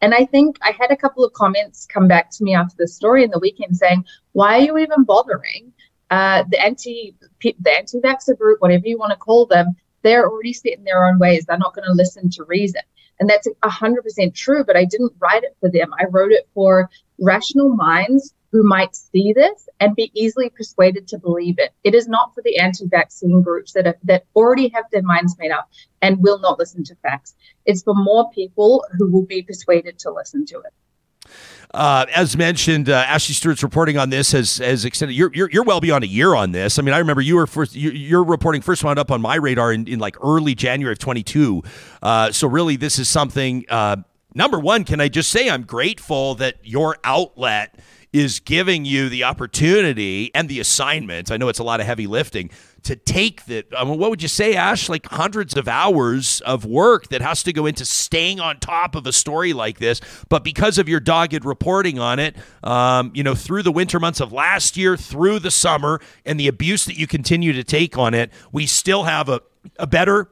And I think I had a couple of comments come back to me after the story in the weekend saying, "Why are you even bothering?" Uh, the anti the anti-vaxxer group, whatever you want to call them, they're already set in their own ways. They're not going to listen to reason, and that's hundred percent true. But I didn't write it for them. I wrote it for rational minds who might see this and be easily persuaded to believe it. It is not for the anti-vaccine groups that are, that already have their minds made up and will not listen to facts. It's for more people who will be persuaded to listen to it.
Uh, as mentioned, uh, Ashleigh Stewart's reporting on this has has extended. You're, you're, you're well beyond a year on this. I mean, I remember you were first. You, your reporting first wound up on my radar in, in like early January of 22. Uh, so really, this is something. Uh, number one, can I just say I'm grateful that your outlet is giving you the opportunity and the assignment. I know it's a lot of heavy lifting to take that. I mean, what would you say, Ash? Like hundreds of hours of work that has to go into staying on top of a story like this. But because of your dogged reporting on it, um, you know, through the winter months of last year, through the summer, and the abuse that you continue to take on it, we still have a, a better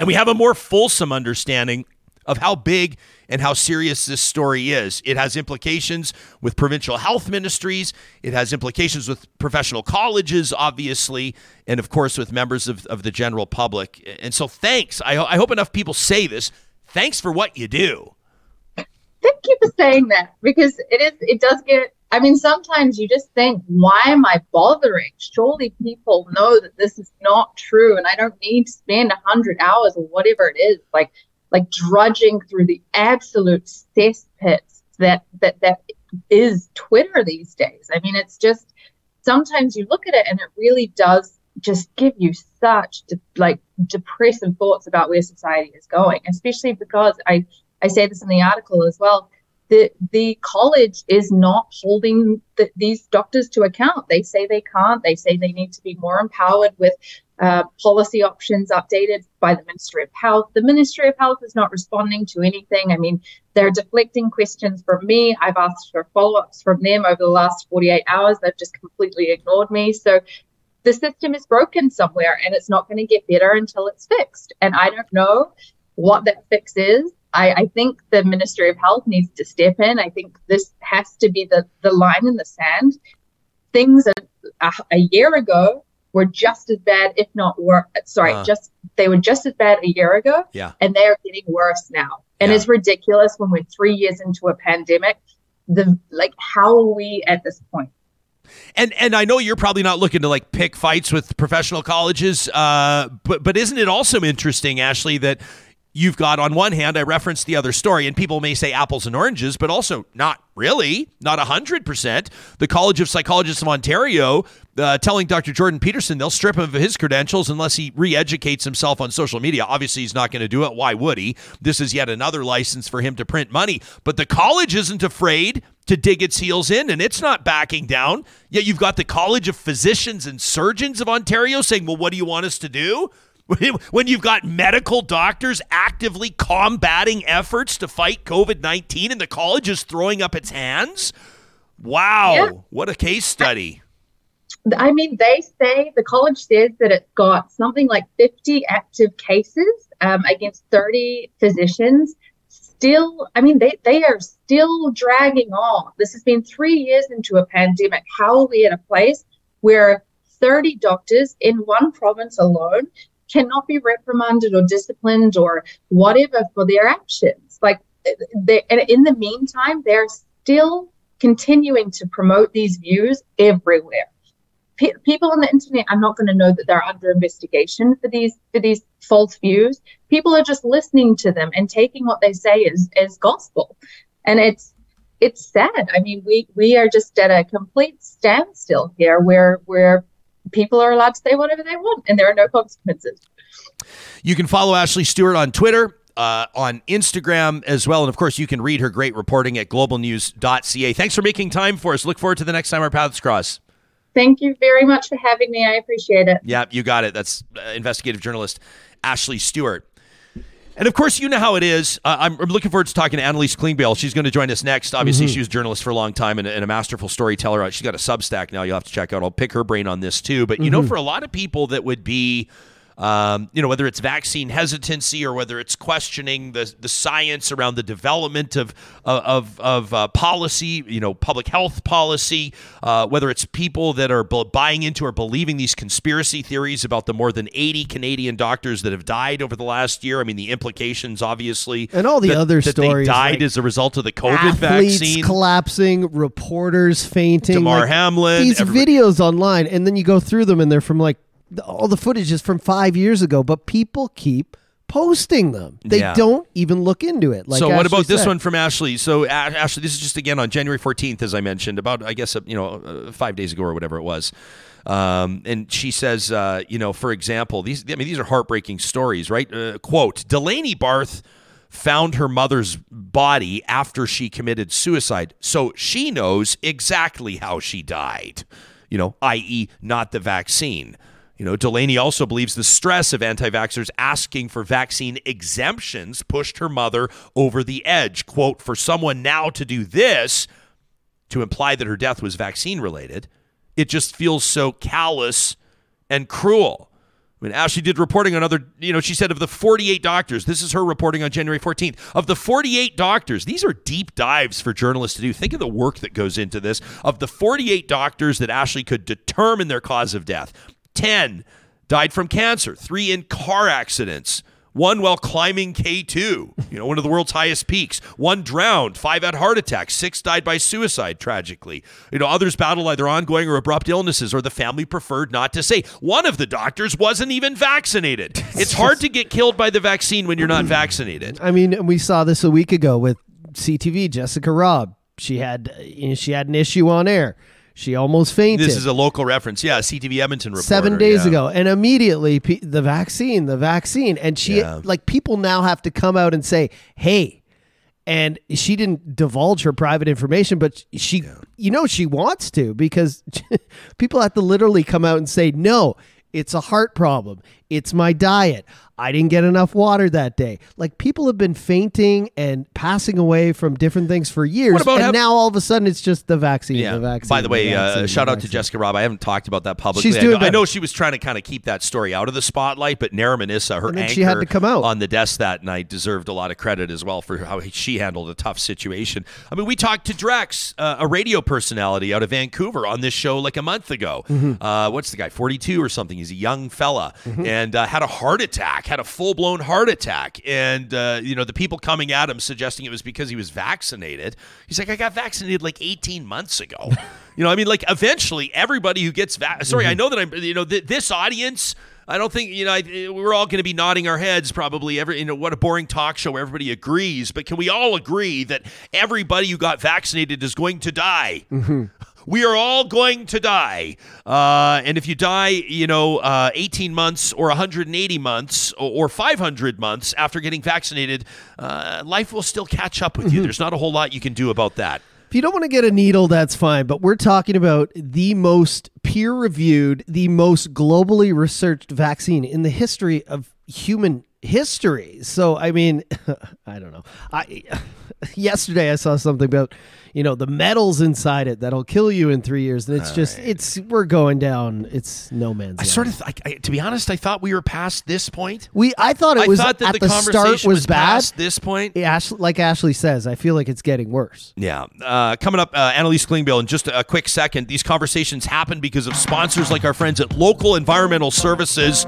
and we have a more fulsome understanding of how big and how serious this story is. It has implications with provincial health ministries, it has implications with professional colleges, obviously, and of course with members of, of the general public. And so, thanks. I, I hope enough people say this. Thanks for what you do.
Thank you for saying that because it is it does get I mean sometimes you just think why am I bothering? Surely people know that this is not true and I don't need to spend 100 hours or whatever it is like like drudging through the absolute cesspits that that that is Twitter these days. I mean, it's just sometimes you look at it and it really does just give you such de- like depressive thoughts about where society is going, especially because I I say this in the article as well. The the college is not holding the, these doctors to account. They say they can't. They say they need to be more empowered with uh, policy options updated by the Ministry of Health. The Ministry of Health is not responding to anything. I mean, they're deflecting questions from me. I've asked for follow ups from them over the last 48 hours. They've just completely ignored me. So the system is broken somewhere and it's not going to get better until it's fixed. And I don't know what that fix is. I, I, think the Ministry of Health needs to step in. I think this has to be the, the line in the sand. Things a, a, a year ago were just as bad, if not worse. Sorry, uh, just they were just as bad a year ago.
Yeah.
And they are getting worse now. And yeah. it's ridiculous when we're three years into a pandemic. The like, how are we at this point?
And and I know you're probably not looking to like pick fights with professional colleges, uh, but but isn't it also interesting, Ashleigh, that you've got on one hand, I referenced the other story, and people may say apples and oranges, but also not really, not 100%. The College of Psychologists of Ontario uh, telling Dr. Jordan Peterson they'll strip him of his credentials unless he re educates himself on social media. Obviously, he's not going to do it. Why would he? This is yet another license for him to print money. But the college isn't afraid to dig its heels in, and it's not backing down. Yet you've got the College of Physicians and Surgeons of Ontario saying, well, what do you want us to do? [LAUGHS] when you've got medical doctors actively combating efforts to fight COVID 19 and the college is throwing up its hands? Wow, yeah. what a case study.
I mean, they say the college says that it's got something like 50 active cases um, against 30 physicians. Still, I mean, they, they are still dragging on. This has been three years into a pandemic. How are we at a place where 30 doctors in one province alone cannot be reprimanded or disciplined or whatever for their actions. Like, they, and in the meantime, they're still continuing to promote these views everywhere. P- people on the internet are not going to know that they're under investigation for these for these false views. People are just listening to them and taking what they say as as gospel, and it's it's sad. I mean, we we are just at a complete standstill here, where where people are allowed to say whatever they want and there are no consequences.
You can follow Ashleigh Stewart on Twitter. Uh, on Instagram as well. And of course, you can read her great reporting at globalnews.ca. Thanks for making time for us. Look forward to the next time our paths cross.
Thank you very much for having me. I appreciate it.
Yeah, you got it. That's uh, investigative journalist Ashleigh Stewart. And of course, you know how it is. Uh, I'm, I'm, looking forward to talking to Annalise Klingbeil. She's going to join us next. Obviously, mm-hmm. she was a journalist for a long time and, and, a masterful storyteller. She's got a Substack now. You'll have to check out. I'll pick her brain on this too. But you mm-hmm. know, for a lot of people that would be um, you know, whether it's vaccine hesitancy or whether it's questioning the, the science around the development of of, of uh, policy, you know, public health policy, uh, whether it's people that are buying into or believing these conspiracy theories about the more than 80 Canadian doctors that have died over the last year. I mean, the implications, obviously,
and all the
that,
other
that
stories
they died like as a result of the COVID vaccine,
collapsing, reporters fainting,
Damar
like,
Hamlin,
these everybody. videos online, and then you go through them, and they're from like all the footage is from five years ago, but people keep posting them. They yeah. don't even look into it. Like
so,
Ashleigh
what about
said.
this one from Ashleigh? So, Ashleigh, this is just again on January 14th, as I mentioned, about I guess uh, you know uh, five days ago or whatever it was. Um, and she says, uh, you know, for example, these I mean these are heartbreaking stories, right? Uh, quote: Delaney Barth found her mother's body after she committed suicide. So she knows exactly how she died, you know, i.e., not the vaccine. You know, Delaney also believes the stress of anti vaxxers asking for vaccine exemptions pushed her mother over the edge. Quote, for someone now to do this, to imply that her death was vaccine related, it just feels so callous and cruel. I mean, Ashleigh did reporting on other, you know, she said of the 48 doctors, this is her reporting on January 14th. Of the 48 doctors, these are deep dives for journalists to do. Think of the work that goes into this. Of the 48 doctors that Ashleigh could determine their cause of death, 10 died from cancer, three in car accidents, one while climbing K2, you know, one of the world's highest peaks. One drowned, five had heart attacks, six died by suicide, tragically. You know, others battled either ongoing or abrupt illnesses, or the family preferred not to say. One of the doctors wasn't even vaccinated. [LAUGHS] It's hard to get killed by the vaccine when you're not vaccinated.
I mean, we saw this a week ago with CTV, Jessica Robb. She had, you know, she had an issue on air. She almost fainted.
This is a local reference. Yeah, CTV Edmonton reporter.
seven days
yeah.
ago, and immediately pe- the vaccine, the vaccine, and she
Yeah.
like people now have to come out and say, "Hey." And she didn't divulge her private information, but she, you know, she wants to because [LAUGHS] people have to literally come out and say, "No, it's a heart problem. It's my diet. I didn't get enough water that day." Like people have been fainting and passing away from different things for years,
What about
and
have-
now all of a sudden it's just the vaccine.
Yeah.
The vaccine.
By the way,
vaccine,
uh,
the
shout out to. Jessica Robb. I haven't talked about that publicly.
She's
I
doing
know, I know she was trying to kind of keep that story out of the spotlight, but Nahreman Issa, her
And
anchor
she had to come out.
on the desk that night, deserved a lot of credit as well for how she handled a tough situation. I mean, we talked to Drex, uh, a radio personality out of Vancouver, on this show like a month ago.
Mm-hmm.
Uh, what's the guy? Forty-two or something. He's a young fella and uh, had a heart attack, had a full-blown heart attack, and uh, you know the people coming at him suggesting it was because he was vaccinated. He's like, I got vaccinated like 18 months ago. [LAUGHS] you know, I mean, like eventually everybody who gets vac. Sorry, I know that I'm. You know, th- this audience. I don't think you know. I, we're all going to be nodding our heads probably. Every you know, what a boring talk show. where Everybody agrees, but can we all agree that everybody who got vaccinated is going to die? We are all going to die. Uh, and if you die, you know, uh, 18 months or 180 months or, or 500 months after getting vaccinated, uh, life will still catch up with you. There's not a whole lot you can do about that.
If you don't want to get a needle, that's fine. But we're talking about the most peer reviewed, the most globally researched vaccine in the history of human history. So, I mean, [LAUGHS] I don't know. I [LAUGHS] yesterday I saw something about you know the metals inside it that'll kill you in three years, and it's just it's we're going down. It's no man's.
I
land.
sort of, I, I, to be honest, I thought we were past this point.
we I thought it
I
was
thought that
at
the,
the,
conversation
start was, bad.
past this point.
Ash, like Ashleigh says, I feel like it's getting worse.
Yeah. Uh, coming up, uh, Annalise Klingbeil in just a quick second. These conversations happen because of sponsors like our friends at Local Environmental Services.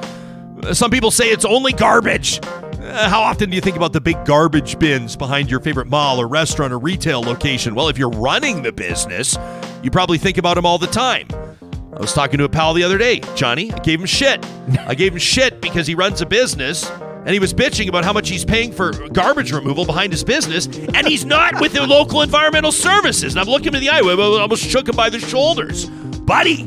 Some people say it's only garbage. Uh, how often do you think about the big garbage bins behind your favorite mall or restaurant or retail location? Well, if you're running the business, you probably think about them all the time. I was talking to a pal the other day, Johnny. I gave him shit. I gave him shit because he runs a business and he was bitching about how much he's paying for garbage removal behind his business, and he's not with the local environmental services. And I'm looking him in the eye, I almost shook him by the shoulders. Buddy,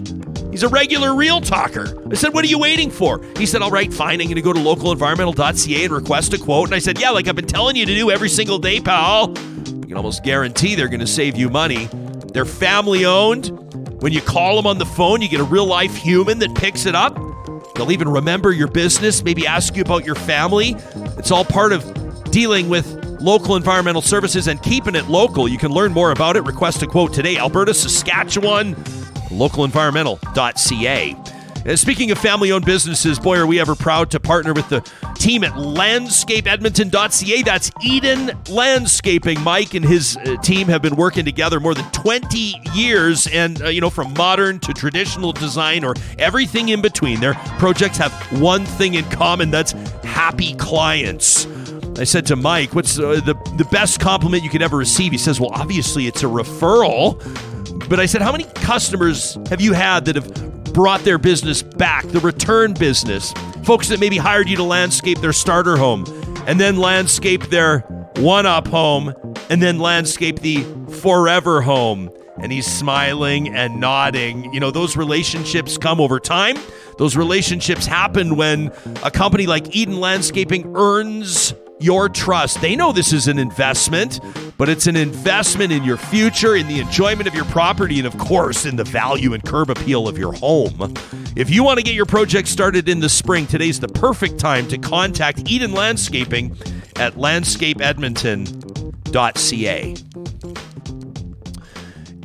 he's a regular real talker. I said, What are you waiting for? He said, All right, fine. I'm going to go to localenvironmental.ca and request a quote. And I said, Yeah, like I've been telling you to do every single day, pal. You can almost guarantee they're going to save you money. They're family owned. When you call them on the phone, you get a real life human that picks it up. They'll even remember your business, maybe ask you about your family. It's all part of dealing with local environmental services and keeping it local. You can learn more about it. Request a quote today. Alberta, Saskatchewan, localenvironmental.ca. Uh, Speaking of family owned businesses, boy, are we ever proud to partner with the team at landscapeedmonton.ca. That's Eden Landscaping. Mike and his uh, team have been working together more than 20 years, and, uh, you know, from modern to traditional design or everything in between. Their projects have one thing in common that's happy clients. I said to Mike, What's uh, the, the best compliment you could ever receive? He says, Well, obviously it's a referral. But I said, How many customers have you had that have brought their business back, the return business? Folks that maybe hired you to landscape their starter home and then landscape their one up home and then landscape the forever home. And he's smiling and nodding. You know, those relationships come over time. Those relationships happen when a company like Eden Landscaping earns your trust. They know this is an investment, but it's an investment in your future, in the enjoyment of your property, and of course, in the value and curb appeal of your home. If you want to get your project started in the spring, today's the perfect time to contact Eden Landscaping at landscapeedmonton.ca.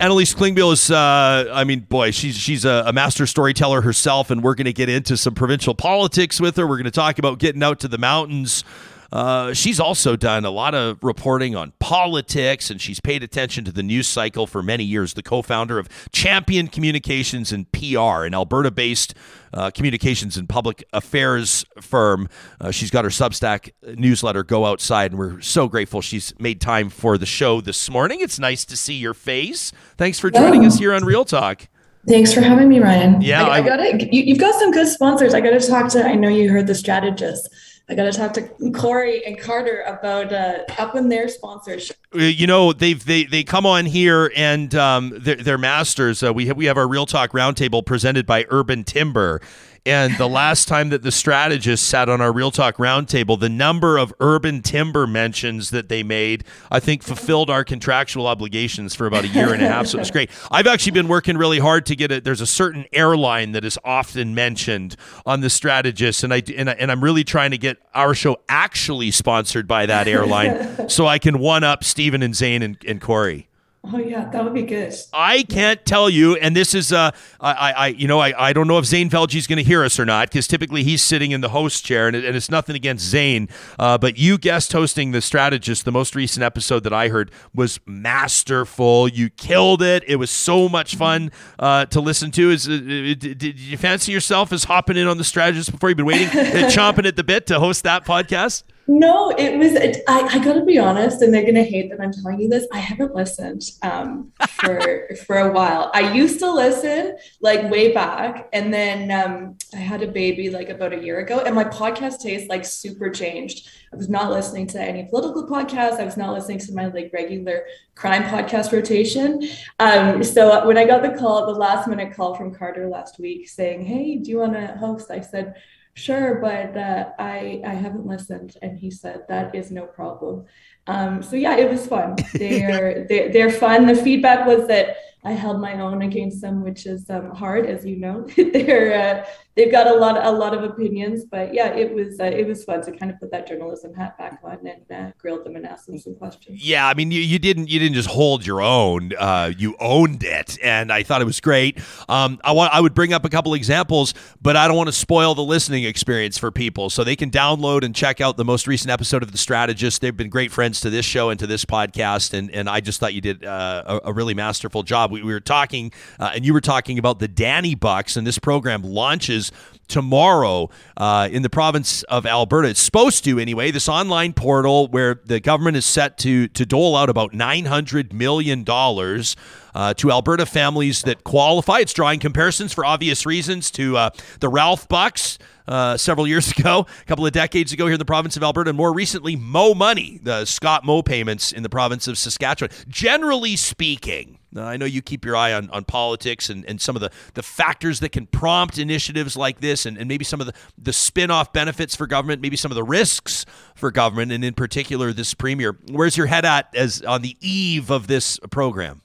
Annalise Klingbeil is, uh, I mean, boy, she's she's a, a master storyteller herself, and we're going to get into some provincial politics with her. We're going to talk about getting out to the mountains. Uh, she's also done a lot of reporting on politics, and she's paid attention to the news cycle for many years. The co-founder of Champion Communications and PR, an Alberta-based uh, communications and public affairs firm. Uh, she's got her Substack newsletter, Go Outside, and we're so grateful she's made time for the show this morning. It's nice to see your face. Thanks for joining us here on Real Talk.
Thanks for having me, Ryan.
Yeah,
I, I, I got it. You, have got some good sponsors. I got to talk to. I know you heard the strategist. I got to talk to Corey and Carter about uh, upping their sponsorship.
Uh, you know, they've they they come on here and um, they're, they're masters. Uh, we have we have our Real Talk Roundtable presented by Urban Timber, and the last time that the strategist sat on our Real Talk Roundtable, the number of urban timber mentions that they made, I think, fulfilled our contractual obligations for about a year and a half. So it was great. I've actually been working really hard to get it. There's a certain airline that is often mentioned on the strategist, and I and, I, and I'm really trying to get our show actually sponsored by that airline, [LAUGHS] so I can one up Stephen and Zain and, and Corey.
Oh yeah, that would be good.
I can't tell you, and this is uh, I, I, you know, I, I don't know if Zain Velji's going to hear us or not because typically he's sitting in the host chair, and, it, and it's nothing against Zain, uh, but you guest hosting the strategist, the most recent episode that I heard was masterful. You killed it. It was so much fun uh, to listen to. Is uh, did you fancy yourself as hopping in on the strategist before you've been waiting, and [LAUGHS] chomping at the bit to host that podcast?
No, it was. I, I got to be honest, and they're gonna hate that I'm telling you this. I haven't listened um, for [LAUGHS] for a while. I used to listen like way back, and then um, I had a baby like about a year ago, and my podcast taste like super changed. I was not listening to any political podcasts. I was not listening to my like regular crime podcast rotation. Um, so when I got the call, the last minute call from Carter last week saying, "Hey, do you want to host?" I said sure, but uh, I I haven't listened. And he said that is no problem. Um, so yeah, it was fun. [LAUGHS] They're they're, they're fun. The feedback was that I held my own against them, which is um, hard, as you know. [LAUGHS] they're uh, they've got a lot a lot of opinions, but yeah, it was uh, it was fun to kind of put that journalism hat back on and uh, grill them and ask them some questions.
Yeah, I mean, you, you didn't you didn't just hold your own, uh, you owned it, and I thought it was great. Um, I want I would bring up a couple examples, but I don't want to spoil the listening experience for people, so they can download and check out the most recent episode of The Strategist. They've been great friends to this show and to this podcast, and and I just thought you did uh, a, a, really masterful job. We, we were talking, uh, and you were talking about the Dani Bucks, and this program launches tomorrow uh, in the province of Alberta. It's supposed to anyway. This online portal where the government is set to to dole out about nine hundred million dollars. Uh, to Alberta families that qualify. It's drawing comparisons for obvious reasons to uh, the Ralph Bucks uh, several years [LAUGHS] ago, a couple of decades ago here in the province of Alberta, and more recently, Mo Money, the Scott Moe payments in the province of Saskatchewan. Generally speaking, now, I know you keep your eye on, on politics and, and some of the, the factors that can prompt initiatives like this, and, and maybe some of the, the spin off benefits for government, maybe some of the risks for government, and in particular, this premier. Where's your head at as on the eve of this program?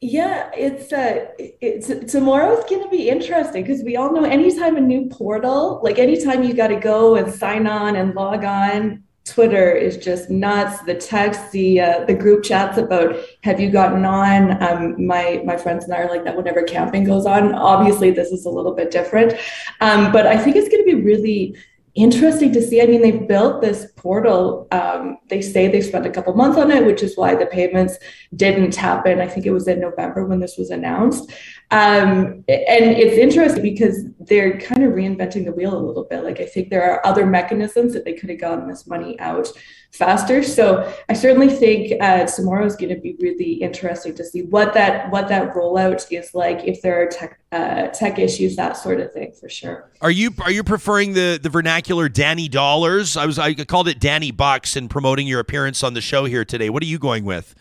Yeah, it's uh, it's tomorrow's going to be interesting because we all know anytime a new portal, like anytime you got to go and sign on and log on, Twitter is just nuts. The text, the uh, the group chats about have you gotten on? Um, my my friends and I are like that whenever camping goes on. Obviously, this is a little bit different, um, but I think it's going to be really interesting to see. I mean, they've built this portal. Um, they say they spent a couple months on it, which is why the payments didn't happen. I think it was in November when this was announced. Um, and it's interesting because they're kind of reinventing the wheel a little bit. Like, I think there are other mechanisms that they could have gotten this money out faster. So I certainly think uh, tomorrow is going to be really interesting to see what that what that rollout is like. If there are tech uh, tech issues, that sort of thing, for sure.
Are you are you preferring the the vernacular Dani Dollars? I was I called it Dani Bucks in promoting your appearance on the show here today. What are you going with?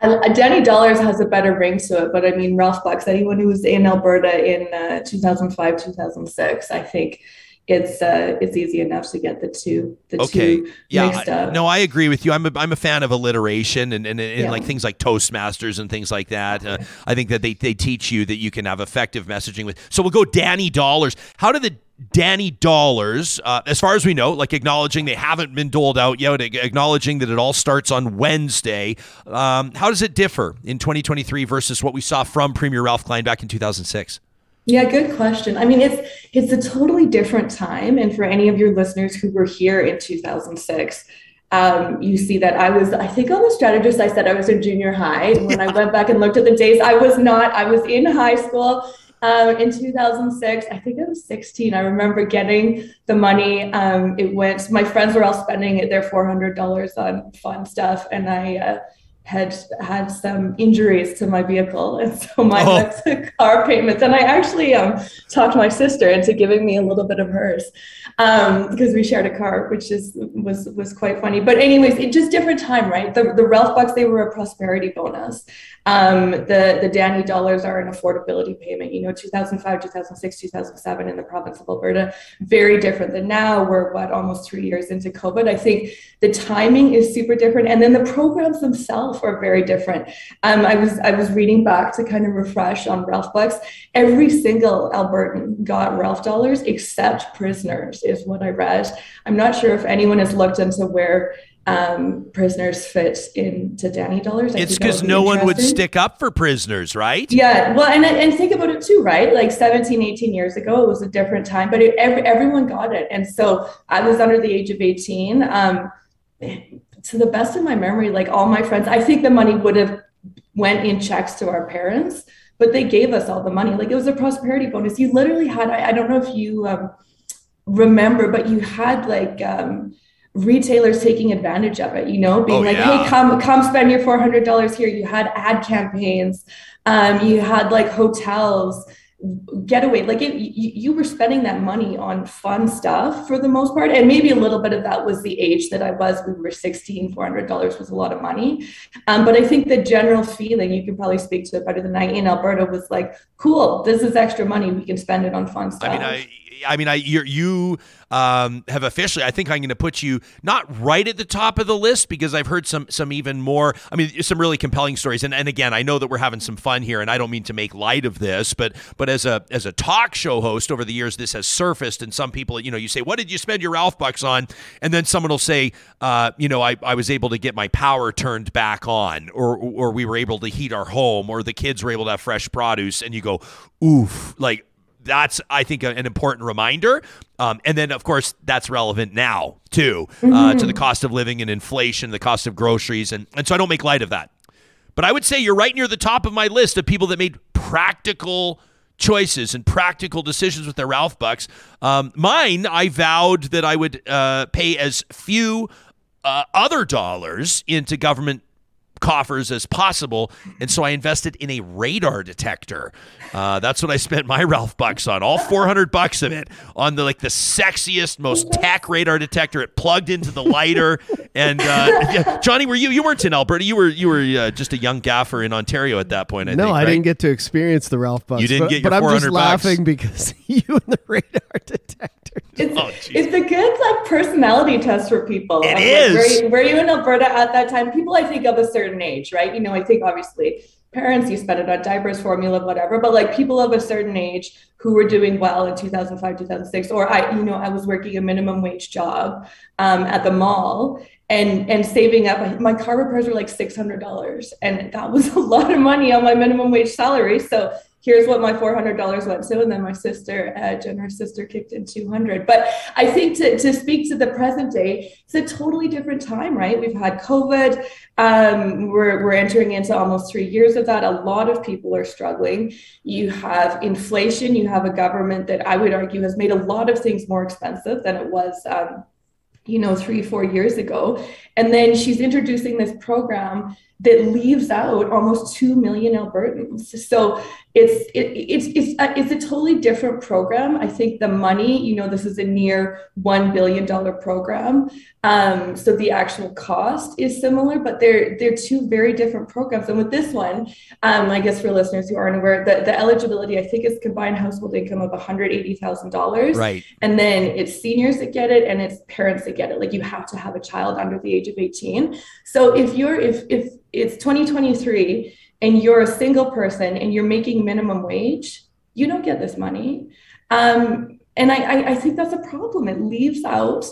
Uh, Dani Dollars has a better ring to it, but I mean Ralph Bucks. Anyone who was in Alberta in uh, 2005, 2006, I think it's uh, it's easy enough to get the two the
okay.
two
yeah,
mixed up.
No, I agree with you. I'm a, I'm a fan of alliteration and, and, and
Yeah.
like things like Toastmasters and things like that. Uh, I think that they, they teach you that you can have effective messaging with. So we'll go Dani Dollars. How do the Dani Dollars, uh, as far as we know, like acknowledging they haven't been doled out yet, acknowledging that it all starts on Wednesday. Um, how does it differ in 2023 versus what we saw from Premier Ralph Klein back in 2006?
Yeah, good question. I mean, it's it's a totally different time, and for any of your listeners who were here in 2006, um, you see that I was, I think on the strategist, I said I was in junior high. And when I [LAUGHS] went back and looked at the days, I was not. I was in high school um, in 2006. I think I was 16. I remember getting the money. Um, it went. My friends were all spending it, their $400 on fun stuff, and I. Uh, had had some injuries to my vehicle, and so my
Oh.
to car payments. And I actually um, talked my sister into giving me a little bit of hers um, because we shared a car, which is was was quite funny. But anyways, it just different time, right? The the Ralph bucks they were a prosperity bonus. Um, the the Dani dollars are an affordability payment. You know, 2005, 2006, 2007 in the province of Alberta, very different than now. We're what almost three years into COVID. I think the timing is super different, and then the programs themselves are very different. Um, I was I was reading back to kind of refresh on Ralph bucks. Every single Albertan got Ralph dollars except prisoners, is what I read. I'm not sure if anyone has looked into where um, prisoners fit into Dani dollars. I
It's because
be
no one would stick up for prisoners, right?
Yeah, well, and and think about it too, right? Like 17, 18 years ago, it was a different time, but it, every, everyone got it. And so I was under the age of 18. Um, to the best of my memory, like all my friends, I think the money would have went in checks to our parents, but they gave us all the money. Like it was a prosperity bonus. You literally had, I, I don't know if you um, remember, but you had like, um, retailers taking advantage of it, you know, being
Oh,
like,
yeah.
hey, come come spend your $400 here. You had ad campaigns, um, you had like hotels, getaway, like it, you, you were spending that money on fun stuff for the most part. And maybe a little bit of that was the age that I was. We were 16, $400 was a lot of money. Um, but I think the general feeling, you can probably speak to it better than I in Alberta, was like, cool, this is extra money. We can spend it on fun stuff.
I mean, I, I mean, I, you um, have officially. I think I'm going to put you not right at the top of the list because I've heard some, some even more. I mean, some really compelling stories. And, and again, I know that we're having some fun here, and I don't mean to make light of this, but, but as a, as a talk show host over the years, this has surfaced, and some people, you know, you say, "What did you spend your Ralph bucks on?" And then someone will say, uh, "You know, I, I was able to get my power turned back on, or, or we were able to heat our home, or the kids were able to have fresh produce," and you go, "Oof!" Like that's I think an important reminder. Um, and then of course that's relevant now too uh, to the cost of living and inflation, the cost of groceries, and and so I don't make light of that. But I would say you're right near the top of my list of people that made practical choices and practical decisions with their Ralph bucks. Um, mine, I vowed that I would uh, pay as few uh, other dollars into government coffers as possible, and so I invested in a radar detector. Uh, that's what I spent my [LAUGHS] Ralph bucks on, all 400 bucks of it on the like the sexiest, most tack radar detector. It plugged into the lighter, [LAUGHS] and uh, yeah, Johnny, were you you weren't in Alberta? You were you were uh, just a young gaffer in Ontario at that point. I
no,
think,
I
right?
didn't get to experience the Ralph Bucks.
You didn't
but,
get your
but I'm just
bucks.
laughing because [LAUGHS] you and the radar detector.
It's,
Oh,
it's a good like personality test for people.
It
like,
is.
Were you, were you in Alberta at that time? People, I think, of a certain age, right? You know, I think obviously parents, you spend it on diapers, formula, whatever. But like people of a certain age who were doing well in 2005, 2006, or I, you know, I was working a minimum wage job um, at the mall and and saving up. My car repairs were like six hundred dollars, and that was [LAUGHS] a lot of money on my minimum wage salary. So here's what my $400 went to. And then my sister uh, jen her sister kicked in 200 but i think to, to speak to the present day it's a totally different time right? We've had covid. Um, we're, we're entering into almost three years of that. A lot of people are struggling. You have inflation. You have a government that i would argue has made a lot of things more expensive than it was um, you know, three, four years ago. And then she's introducing this program that leaves out almost 2 million Albertans. So it's it, it's it's a, it's a totally different program. I think the money, you know, this is a near one billion dollar program, um, so the actual cost is similar, but they're they're two very different programs. And with this one, um, I guess for listeners who aren't aware, the, the eligibility I think is combined household income of one hundred eighty thousand dollars,
right?
And then it's seniors that get it, and it's parents that get it. Like you have to have a child under the age of eighteen. So if you're if if it's 2023 and you're a single person and you're making minimum wage, you don't get this money. Um, and I, I, I think that's a problem. It leaves out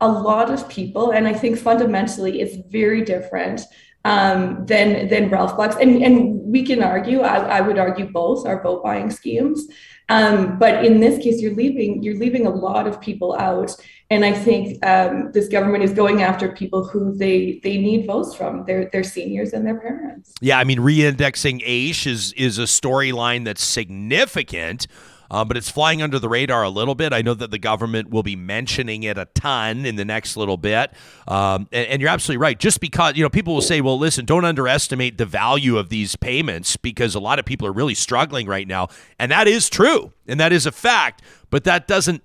a lot of people. And I think fundamentally it's very different um, than than Ralph Bucks. And and we can argue. I, I would argue both are vote buying schemes. Um, but in this case, you're leaving you're leaving a lot of people out. And I think um, this government is going after people who they they need votes from. Their their seniors and their parents.
Yeah, I mean, re-indexing AISH is is a storyline that's significant um, but it's flying under the radar a little bit. I know that the government will be mentioning it a ton in the next little bit. Um, and, and, you're absolutely right. Just because, you know, people will say, well, listen, don't underestimate the value of these payments because a lot of people are really struggling right now. And that is true. And that is a fact. But that doesn't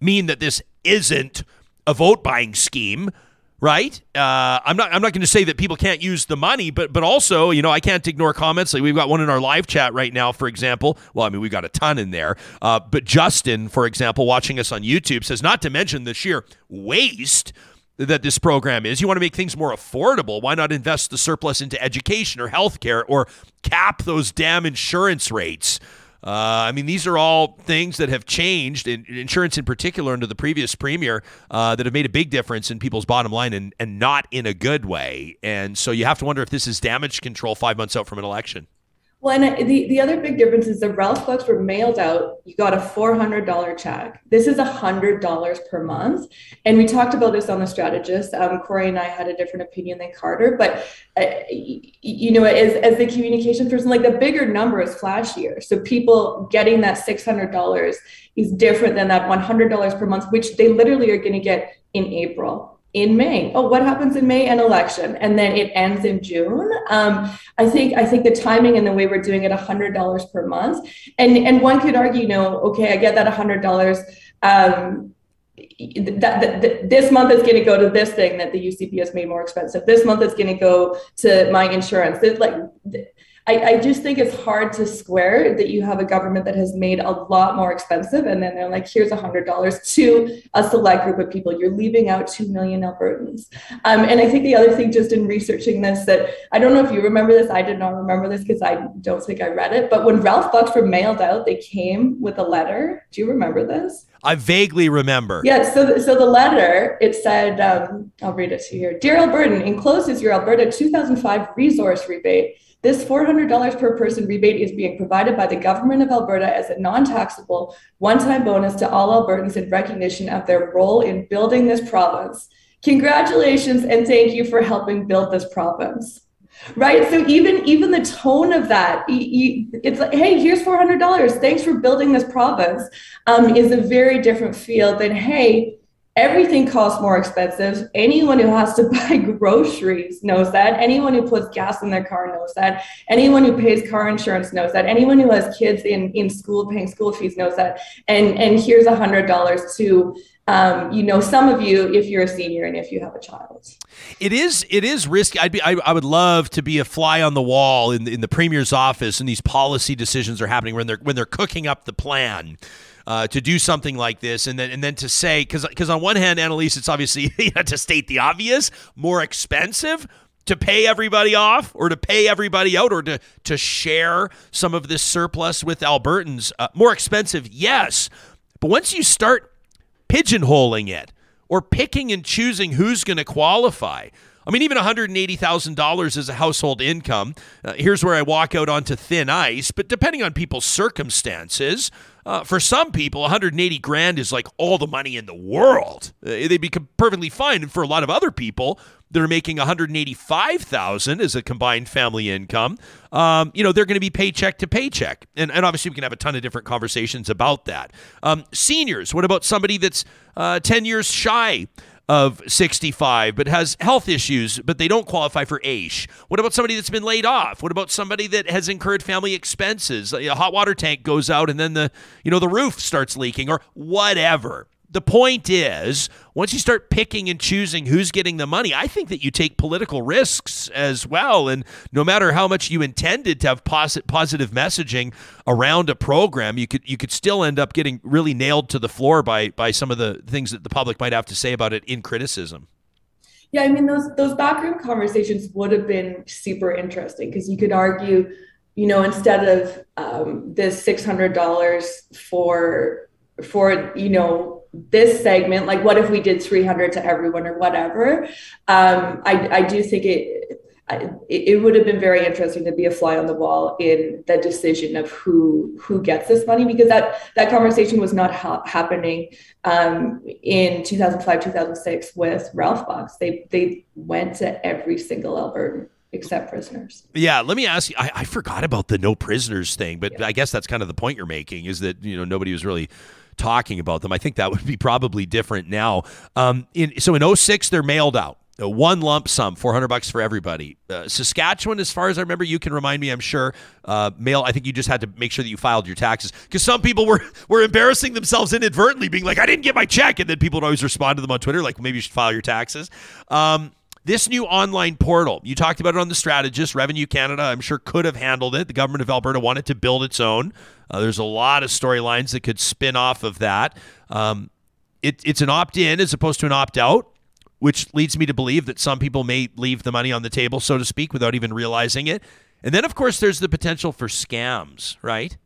mean that this isn't a vote buying scheme right? Uh, I'm not. I'm not going to say that people can't use the money, but but also, you know, I can't ignore comments. Like we've got one in our live chat right now, for example. Well, I mean, we've got a ton in there. Uh, but Justin, for example, watching us on YouTube, says not to mention the sheer waste that this program is. You want to make things more affordable. Why not invest the surplus into education or healthcare or cap those damn insurance rates? Uh, I mean, these are all things that have changed, in, insurance in particular, under the previous premier, uh, that have made a big difference in people's bottom line and, and not in a good way. And so you have to wonder if this is damage control five months out from an election.
Well, and the, the other big difference is the Ralph Bucks were mailed out. You got a $400 check. This is $100 per month. And we talked about this on The Strategist. Um, Corey and I had a different opinion than Carter. But, uh, you know, as, as the communication person, like the bigger number is flashier. So people getting that $600 is different than that $100 per month, which they literally are going to get in April in May. Oh, what happens in May? An election, and then it ends in June. Um, I think I think the timing and the way we're doing it, hundred dollars per month, and and one could argue, you know, okay, I get that hundred dollars. Um, that, that, that, this month is going to go to this thing that the UCP has made more expensive. This month is going to go to my insurance. Like I, I just think it's hard to square that you have a government that has made a lot more expensive and then they're like here's a hundred dollars to a select group of people you're leaving out two million albertans um, and i think the other thing just in researching this that i don't know if you remember this i did not remember this because i don't think i read it but when ralph bucks were mailed out they came with a letter do you remember this
I vaguely remember.
Yeah, so, so the letter, it said, um, I'll read it to you here. Dear Albertan, encloses your Alberta 2005 resource rebate. This $400 per person rebate is being provided by the Government of Alberta as a non taxable one time bonus to all Albertans in recognition of their role in building this province. Congratulations and thank you for helping build this province. Right. So even even the tone of that, it's like, hey, here's four hundred dollars. Thanks for building this province. Um, is a very different feel than hey, everything costs more expensive. Anyone who has to [LAUGHS] buy groceries knows that. Anyone who puts gas in their car knows that. Anyone who pays car insurance knows that. Anyone who has kids in, in school paying school fees knows that. And and here's a hundred dollars to um, you know some of you if you're a senior and if you have a child
it is it is risky i'd be I, I, would love to be a fly on the wall in in the premier's office and these policy decisions are happening when they're when they're cooking up the plan uh, to do something like this, and then and then to say because because on one hand, Annalise, it's obviously [LAUGHS] to state the obvious, more expensive to pay everybody off or to pay everybody out or to to share some of this surplus with Albertans. Uh, more expensive, yes, but once you start pigeonholing it or picking and choosing who's going to qualify. I mean, even $180,000 is a household income. Uh, here's where I walk out onto thin ice, but depending on people's circumstances, uh, for some people, 180 grand is like all the money in the world. Uh, they'd be perfectly fine. And for a lot of other people that are making 185,000 as a combined family income, um, you know, they're going to be paycheck to paycheck. And, and obviously, we can have a ton of different conversations about that. Um, seniors, what about somebody that's uh, 10 years shy of 65 but has health issues but they don't qualify for AISH? What about somebody that's been laid off? What about somebody that has incurred family expenses? A hot water tank goes out and then the you know the roof starts leaking or whatever the point is, once you start picking and choosing who's getting the money, I think that you take political risks as well. And no matter how much you intended to have posit- positive messaging around a program, you could you could still end up getting really nailed to the floor by by some of the things that the public might have to say about it in criticism.
Yeah, I mean those those backroom conversations would have been super interesting because you could argue, you know, instead of um, this six hundred dollars for for you know this segment like what if we did 300 to everyone or whatever um, I, I do think it it would have been very interesting to be a fly on the wall in the decision of who who gets this money because that that conversation was not ha- happening um, in 2005 2006 with Ralph Bucks they they went to every single Albertan except prisoners.
Yeah, let me ask you. I, I forgot about the no prisoners thing, but yeah. I guess that's kind of the point you're making is that you know nobody was really talking about them. I think that would be probably different now. Um, in, so in 06, they're mailed out. Uh, one lump sum, 400 bucks for everybody. Uh, Saskatchewan, as far as I remember, you can remind me, I'm sure, uh, mail, I think you just had to make sure that you filed your taxes because some people were, were embarrassing themselves inadvertently, being like, I didn't get my check. And then people would always respond to them on Twitter, like, maybe you should file your taxes. Um, this new online portal, you talked about it on the strategist. Revenue Canada, I'm sure, could have handled it. The government of Alberta wanted to build its own. Uh, there's a lot of storylines that could spin off of that. Um, it, it's an opt in as opposed to an opt out, which leads me to believe that some people may leave the money on the table, so to speak, without even realizing it. And then, of course, there's the potential for scams, right?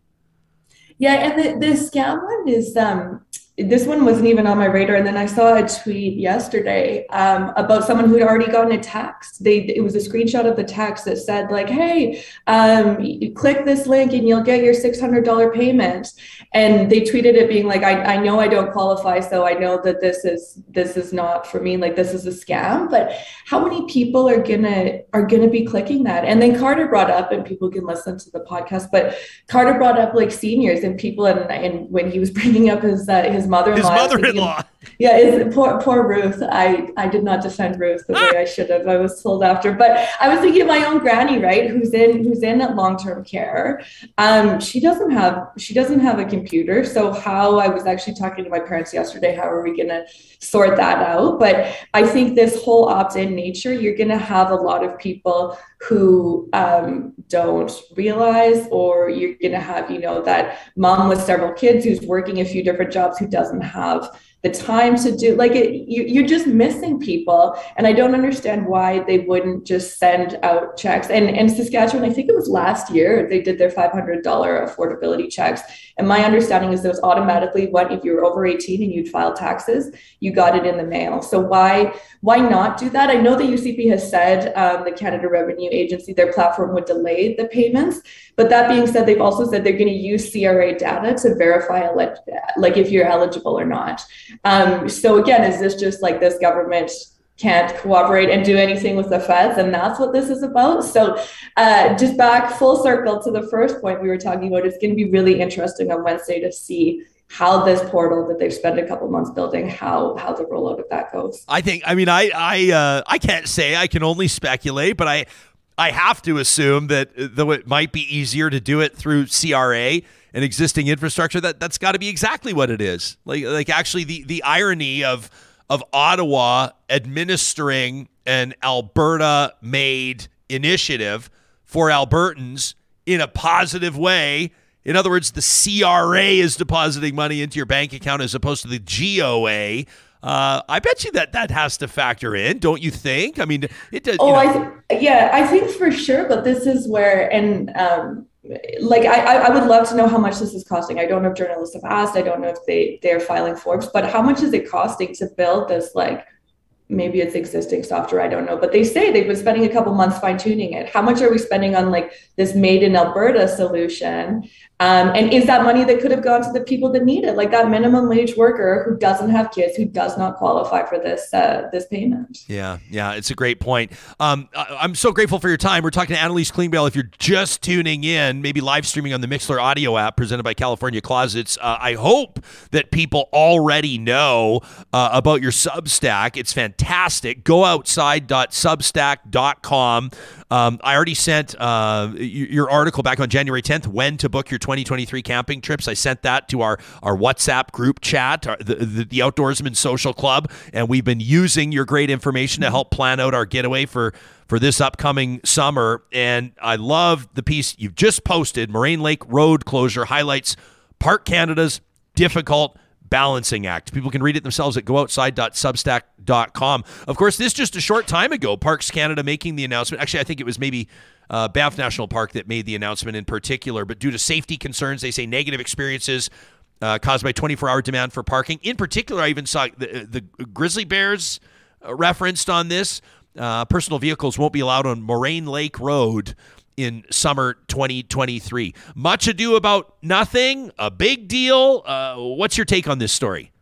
Yeah, and the, the scam one is um, this one wasn't even on my radar. And then i saw a tweet yesterday um, about someone who had already gotten a text. They it was a screenshot of the text that said like hey um, click this link and you'll get your $600 payment. And they tweeted it being like I, I know i don't qualify so i know that this is this is not for me. Like this is a scam. But how many people are gonna are gonna be clicking that? And then carter brought up and people can listen to the podcast but carter brought up like seniors and people and, and when he was [LAUGHS] bringing up his uh, his his mother-in-law.
His mother-in-law.
yeah, is poor poor Ruth. I I did not defend Ruth the way I should have. I was told after, but I was thinking of my own granny, right? Who's in who's in long-term care. Um, she doesn't have she doesn't have a computer. So how I was actually talking to my parents yesterday. How are we gonna sort that out? But I think this whole opt-in nature, you're gonna have a lot of people who um, don't realize, or you're gonna have you know that mom with several kids who's working a few different jobs who doesn't have the time to do like it you, you're just missing people. And i don't understand why they wouldn't just send out checks. And and saskatchewan i think it was last year they did their $500 affordability checks and my understanding is those automatically went if you were over 18 and you'd file taxes you got it in the mail. So why why not do that? I know the ucp has said um, the canada revenue agency their platform would delay the payments but that being said they've also said they're going to use cra data to verify like if you're eligible or not. Um, so again, is this just like this government can't cooperate and do anything with the feds and that's what this is about so uh, just back full circle to the first point we were talking about it's going to be really interesting on wednesday to see how this portal that they've spent a couple months building how how the rollout of that goes
i think i mean i i uh, i can't say i can only speculate but i i have to assume that uh, though it might be easier to do it through cra an existing infrastructure, that that's got to be exactly what it is. Like like actually the the irony of of Ottawa administering an Alberta made initiative for Albertans in a positive way. In other words, the CRA is depositing money into your bank account as opposed to the GOA. Uh, I bet you that that has to factor in, don't you think? I mean, it does.
Oh, know. I th- yeah, I think for sure. But this is where, and um, like I, I would love to know how much this is costing. I don't know if journalists have asked. I don't know if they they're filing forms, but how much is it costing to build this? Like maybe it's existing software. I don't know, but they say they've been spending a couple months fine tuning it. How much are we spending on like this made in Alberta solution? Um, and is that money that could have gone to the people that need it, like that minimum wage worker who doesn't have kids, who does not qualify for this uh, this payment?
Yeah, yeah, it's a great point. Um, I- I'm so grateful for your time. We're talking to Annalise Klingbeil. If you're just tuning in, maybe live streaming on the Mixlr audio app presented by California Closets, uh, I hope that people already know uh, about your Substack. It's fantastic. Go outside.substack.com. Um, I already sent uh, your article back on January 10th, when to book your 2023 camping trips. I sent that to our, our WhatsApp group chat, our, the, the, the Outdoorsman Social Club, and we've been using your great information to help plan out our getaway for, for this upcoming summer. And I love the piece you've just posted Moraine Lake Road closure highlights Park Canada's difficult balancing act. People can read it themselves at gooutside.substack.com. Of course, this just a short time ago, Parks Canada making the announcement. Actually, I think it was maybe uh, Banff National Park that made the announcement in particular, but due to safety concerns, they say negative experiences uh, caused by 24 hour demand for parking. In particular, I even saw the, the Grizzly Bears uh, referenced on this. Uh, personal vehicles won't be allowed on Moraine Lake Road in summer 2023. Much ado about nothing, a big deal. Uh, what's your take on this story?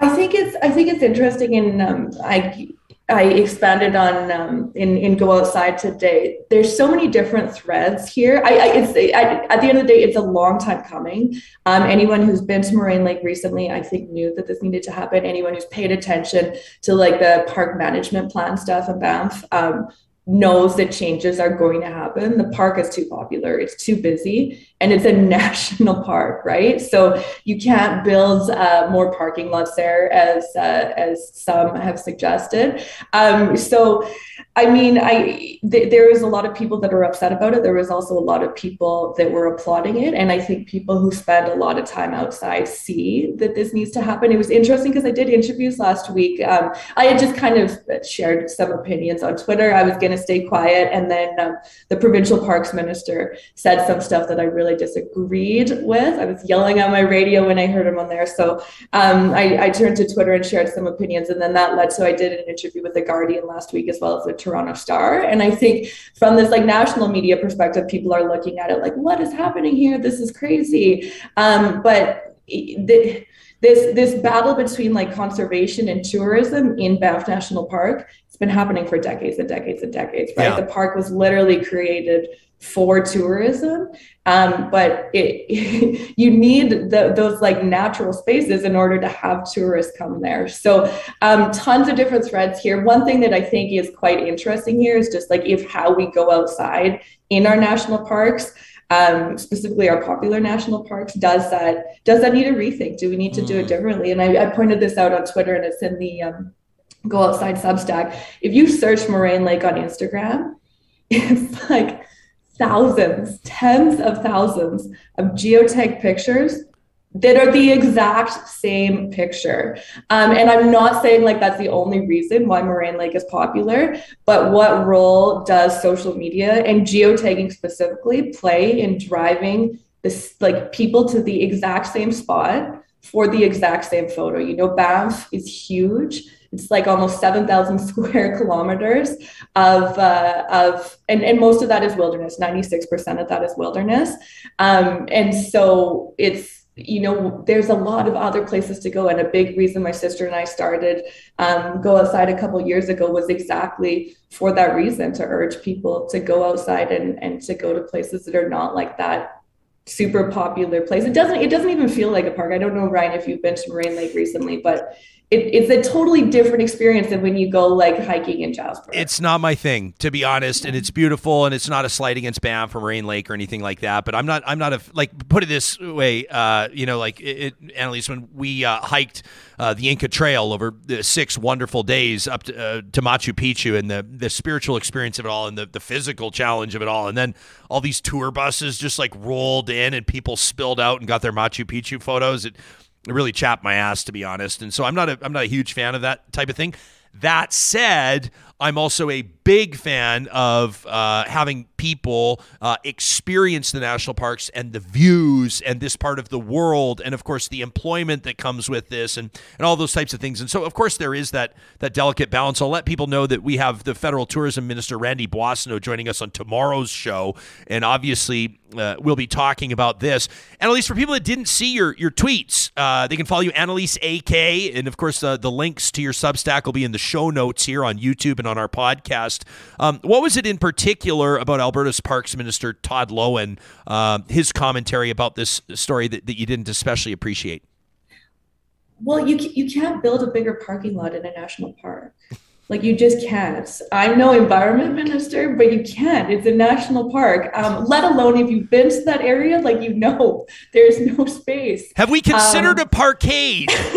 I think it's I think it's interesting, and um, I I expanded on um, in in Go Outside today. There's so many different threads here. I, I it's I, at the end of the day, it's a long time coming. Um, anyone who's been to Moraine Lake recently, I think, knew that this needed to happen. Anyone who's paid attention to like the park management plan stuff in Banff. Knows that changes are going to happen. The park is too popular, it's too busy, and it's a [LAUGHS] national park, right? So you can't build uh, more parking lots there, as uh, as some have suggested. Um, so, I mean, I th- there is a lot of people that are upset about it. There was also a lot of people that were applauding it, and I think people who spend a lot of time outside see that this needs to happen. It was interesting because I did interviews last week. Um, I had just kind of shared some opinions on Twitter. I was going to stay quiet. And then um, the provincial parks minister said some stuff that I really disagreed with. I was yelling on my radio when I heard him on there. So um, I, I, turned to Twitter and shared some opinions. And then that led to I did an interview with The Guardian last week as well as the Toronto Star. And I think from this like national media perspective, people are looking at it like, what is happening here? This is crazy. Um, but the, this this battle between like conservation and tourism in Banff National Park it's been happening for decades and decades and decades right? Yeah. the park was literally created for tourism um, but it [LAUGHS] you need the, those like natural spaces in order to have tourists come there. So um, tons of different threads here. One thing that i think is quite interesting here is just like if how we go outside in our national parks um, specifically our popular national parks, does that does that need a rethink? Do we need to do it mm. differently? And I, I pointed this out on Twitter, and it's in the um, Go Outside Substack. If you search Moraine Lake on Instagram, [LAUGHS] it's like thousands, tens of thousands of geotag pictures that are the exact same picture. Um, and I'm not saying like that's the only reason why Moraine Lake is popular, but what role does social media and geotagging specifically play in driving this like people to the exact same spot for the exact same photo? You know, Banff is huge. It's like almost 7,000 [LAUGHS] square kilometers of, uh, of and, and most of that is wilderness. 96% of that is wilderness. Um, and so it's, you know, there's a lot of other places to go. And a big reason my sister and I started um, Go Outside a couple years ago was exactly for that reason to urge people to go outside and, and to go to places that are not like that super popular place. It doesn't it doesn't even feel like a park. I don't know, Ryan, if you've been to Moraine Lake recently, but it, it's a totally different experience than when you go like hiking in Jasper.
It's not my thing, to be honest, and it's beautiful, and it's not a slight against Banff or Moraine Lake or anything like that. But I'm not, I'm not a like put it this way, uh, you know, like it, Annalise, when we uh, hiked uh, the Inca Trail over the six wonderful days up to, uh, to Machu Picchu, and the the spiritual experience of it all, and the the physical challenge of it all, and then all these tour buses just like rolled in, and people spilled out and got their Machu Picchu photos. It really chapped my ass to be honest. And so I'm not a I'm not a huge fan of that type of thing. That said, I'm also a big fan of uh, having people uh, experience the national parks and the views and this part of the world, and of course the employment that comes with this, and and all those types of things. And so, of course, there is that that delicate balance. I'll let people know that we have the federal tourism minister Randy Boissonnault joining us on tomorrow's show, and obviously uh, we'll be talking about this. Annalise, for people that didn't see your your tweets, uh, they can follow you Annalise AK, and of course uh, the links to your Substack will be in the show notes here on YouTube and on our podcast. Um, what was it in particular about Alberta's Parks Minister Todd Loewen, uh, his commentary about this story that, that you didn't especially appreciate?
Well, you you can't build a bigger parking lot in a national park. Like you just can't. I'm no environment minister, but you can't. It's a national park. Um, let alone if you've been to that area, like you know, [LAUGHS] there's no space.
Have we considered um, a parkade? [LAUGHS]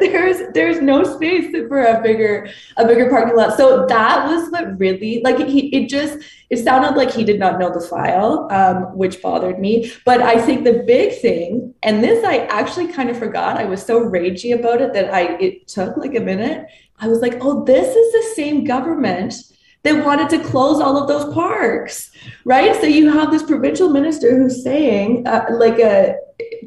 there's there's no space for a bigger a bigger parking lot. So that was what really like it, it just it sounded like he did not know the file, um, which bothered me. But I think the big thing, and this I actually kind of forgot. I was so ragey about it that I it took like a minute I was like, oh, this is the same government that wanted to close all of those parks, right? So you have this provincial minister who's saying, uh, like a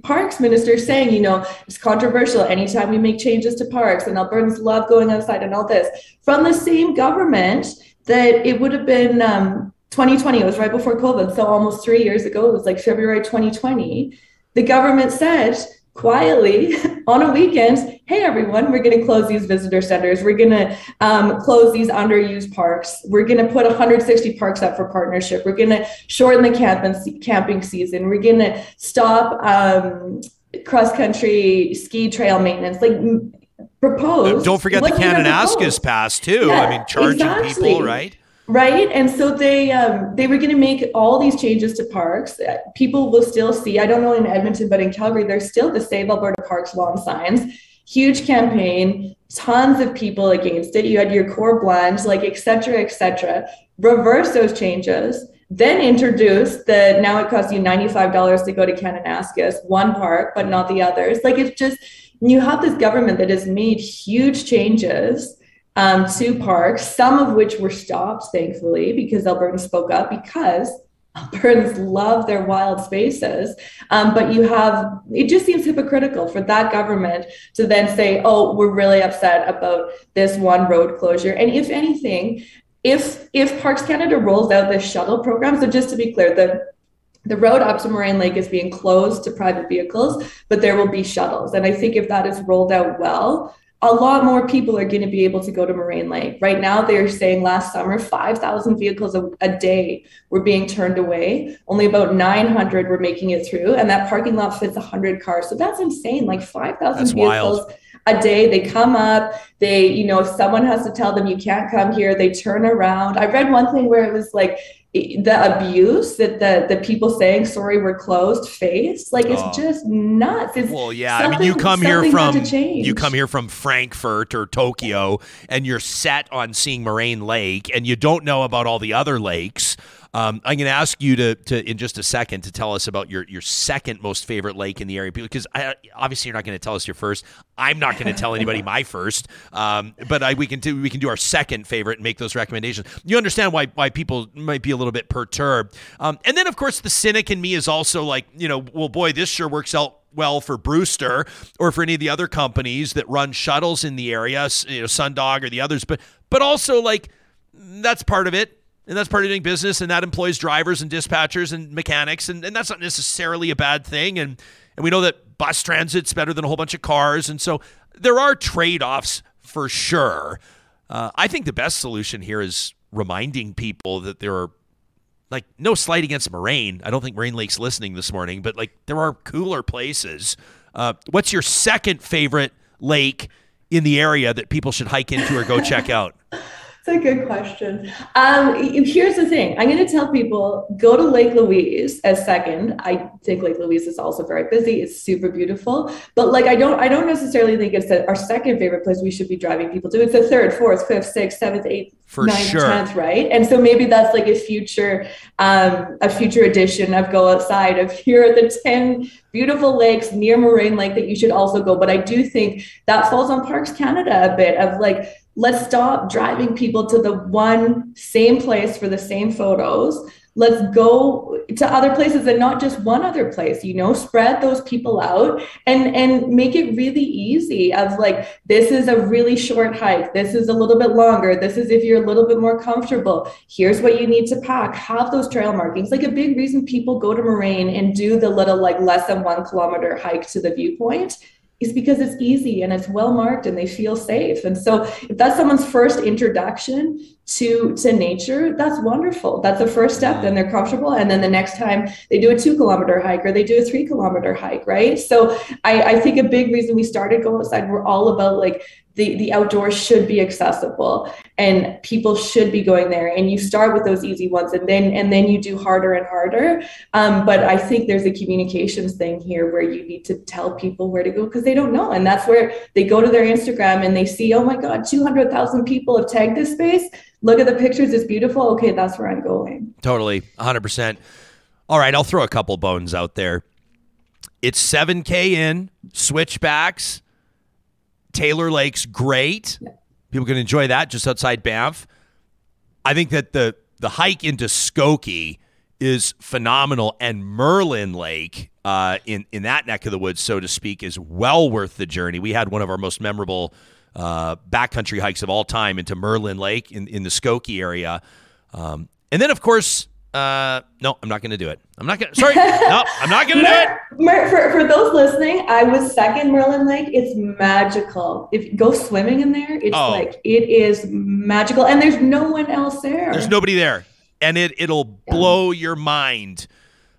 parks minister saying, you know, it's controversial anytime we make changes to parks and Albertans love going outside and all this from the same government that it would have been um, 2020. It was right before COVID. So almost three years ago, it was like February 2020. The government said, quietly [LAUGHS] on a weekend hey everyone we're going to close these visitor centers. We're going to um, close these underused parks. We're going to put 160 parks up for partnership. We're going to shorten the camping, camping season. We're going to stop um, cross country ski trail maintenance. Like propose
don't forget the Kananaskis pass too. Yeah, i mean charging exactly. people right
right? And so they um, they were going to make all these changes to parks. People will still see i don't know in edmonton but in calgary there's still the save alberta parks lawn signs. Huge campaign tons of people against it. You had your core blend like etc etc reverse those changes then introduce the now it costs you $95 to go to kananaskis one park but not the others. Like it's just you have this government that has made huge changes um, parks, some of which were stopped, thankfully, because Albertans spoke up because Albertans love their wild spaces. Um, but you have, it just seems hypocritical for that government to then say, oh, we're really upset about this one road closure. And if anything, if if Parks Canada rolls out this shuttle program, so just to be clear, the the road up to Moraine Lake is being closed to private vehicles, but there will be shuttles. And I think if that is rolled out well, a lot more people are going to be able to go to Moraine Lake. Right now, they're saying last summer, 5,000 vehicles a, a, day were being turned away. Only about 900 were making it through, and that parking lot fits 100 cars. So that's insane. Like 5,000 vehicles wild. a day. They come up, they, you know, if someone has to tell them you can't come here, they turn around. I read one thing where it was like, the abuse that the the people saying sorry we're closed face like it's oh. just nuts it's
well yeah i mean you come here from you come here from frankfurt or tokyo and you're set on seeing moraine lake and you don't know about all the other lakes um, I'm going to ask you to, to, in just a second, to tell us about your, your second most favorite lake in the area, because I, obviously you're not going to tell us your first. I'm not going to tell anybody my first, um, but I, we can do we can do our second favorite and make those recommendations. You understand why why people might be a little bit perturbed, um, and then of course the cynic in me is also like, you know, well, boy, this sure works out well for Brewster or for any of the other companies that run shuttles in the area, you know, Sundog or the others, but but also like that's part of it and that's part of doing business and that employs drivers and dispatchers and mechanics and, and that's not necessarily a bad thing and and we know that bus transit's better than a whole bunch of cars and so there are trade-offs for sure. Uh, i think the best solution here is reminding people that there are like no slight against moraine. I don't think moraine lake's listening this morning but like there are cooler places. Uh, what's your second favorite lake in the area that people should hike into or go check out [LAUGHS]
a good question. Um, here's the thing I'm going to tell people go to Lake Louise as second. I think Lake Louise is also very busy. It's super beautiful. But like, I don't, I don't necessarily think it's our second favorite place we should be driving people to. It's the third, fourth, fifth, sixth, seventh, eighth, For ninth, sure. tenth, right? And so maybe that's like a future, um, a future edition of Go Outside of here are the 10 beautiful lakes near Moraine Lake that you should also go. But I do think that falls on Parks Canada a bit of like, let's stop driving people to the one same place for the same photos. Let's go to other places and not just one other place you know spread those people out and and make it really easy of like this is a really short hike. This is a little bit longer. This is if you're a little bit more comfortable. Here's what you need to pack. Have those trail markings. Like a big reason people go to moraine and do the little like less than one kilometer hike to the viewpoint is because it's easy and it's well marked and they feel safe. And so if that's someone's first introduction to to nature, that's wonderful. That's the first step. Then they're comfortable. And then the next time they do a two kilometer hike or they do a three kilometer hike, right? So I, I think a big reason we started Go Outside, we're all about like the, the outdoors should be accessible and people should be going there and you start with those easy ones and then and then you do harder and harder um, but i think there's a communications thing here where you need to tell people where to go because they don't know and that's where they go to their instagram and they see oh my god 200000 people have tagged this space look at the pictures it's beautiful okay that's where i'm going
totally 100% all right i'll throw a couple bones out there it's 7k in switchbacks Taylor Lake's great. People can enjoy that just outside Banff. I think that the the hike into Skoki is phenomenal, and Merlin Lake uh, in in that neck of the woods, so to speak, is well worth the journey. We had one of our most memorable uh, backcountry hikes of all time into Merlin Lake in in the Skoki area, um, and then of course uh, no, I'm not going to do it. I'm not going to. Sorry. [LAUGHS] no, I'm not going to do
it. For, for those listening, I was second Merlin Lake. It's magical. If you go swimming in there, it's oh. like, it is magical. And there's no one else there.
There's nobody there. And it, it'll yeah. blow your mind.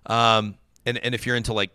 Um, and, and if you're into like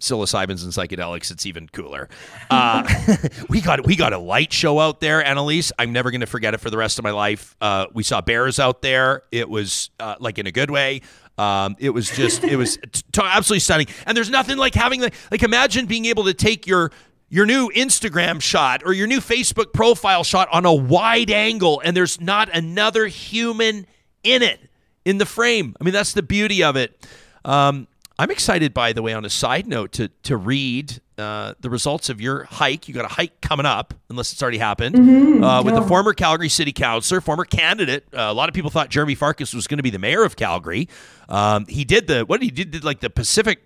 psilocybins and psychedelics, it's even cooler. Uh, [LAUGHS] we got we got a light show out there, Annalise. I'm never going to forget it for the rest of my life. Uh, we saw bears out there. It was uh, like in a good way. Um, it was just it was t- absolutely stunning. And there's nothing like having like like imagine being able to take your your new Instagram shot or your new Facebook profile shot on a wide angle, and there's not another human in it in the frame. I mean, that's the beauty of it. Um, I'm excited, by the way, on a side note, to to read uh, the results of your hike. You got a hike coming up, unless it's already happened, mm-hmm. uh, with yeah. the former Calgary City Councilor, former candidate. Uh, a lot of people thought Jeremy Farkas was going to be the mayor of Calgary. Um, he did the what did he did, did like the Pacific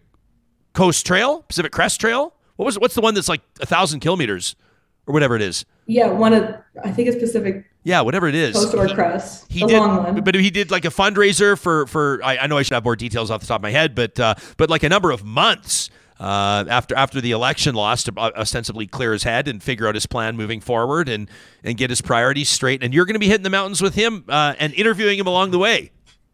Coast Trail, Pacific Crest Trail. What was what's the one that's like a thousand kilometers or whatever it is?
Yeah, one of I think it's Pacific
yeah, whatever it is.
Coast or Crest.
He did, but he did like a fundraiser for for. I, I, know I should have more details off the top of my head, but uh, but like a number of months uh, after after the election loss to ostensibly clear his head and figure out his plan moving forward and and get his priorities straight. And you're going to be hitting the mountains with him uh, and interviewing him along the way.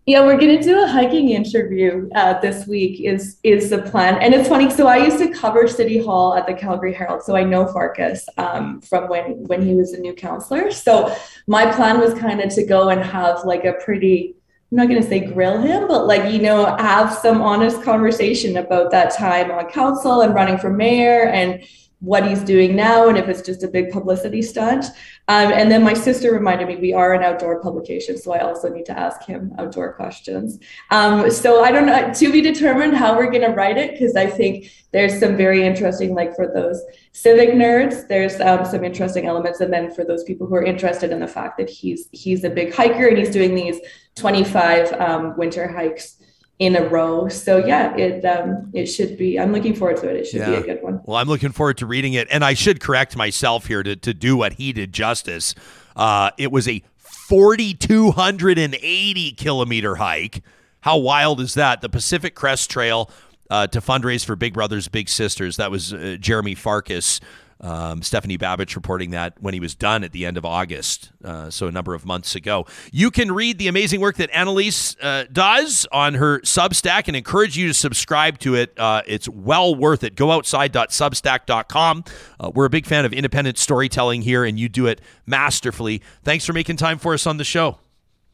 Yeah, we're going to do a hiking interview uh, this week. Is is the plan? And it's funny. So I used to cover City Hall at the Calgary Herald, so I know Farkas um, from when when he was a new councilor. So my plan was kind of to go and have like a pretty. I'm not going to say grill him, but like you know, have some honest conversation about that time on council and running for mayor and what he's doing now and if it's just a big publicity stunt. Um, and then my sister reminded me we are an outdoor publication, so I also need to ask him outdoor questions. Um, so I don't know, to be determined how we're going to write it, because I think there's some very interesting, like for those civic nerds, there's um, some interesting elements. And then for those people who are interested in the fact that he's he's a big hiker and he's doing these 25 um, winter hikes in a row. So yeah, it um, it should be. I'm looking forward to it. It should yeah. be a good one.
Well, I'm looking forward to reading it, and I should correct myself here to to do what he did justice. Uh, it was a 4,280 kilometer hike. How wild is that? The Pacific Crest Trail uh, to fundraise for Big Brothers Big Sisters. That was uh, Jeremy Farkas um, Stephanie Babych reporting that when he was done at the end of August, uh, so a number of months ago. You can read the amazing work that Annalise uh, does on her Substack and encourage you to subscribe to it. Uh, it's well worth it. Gooutside.substack.com. Uh, we're a big fan of independent storytelling here, and you do it masterfully. Thanks for making time for us on the show.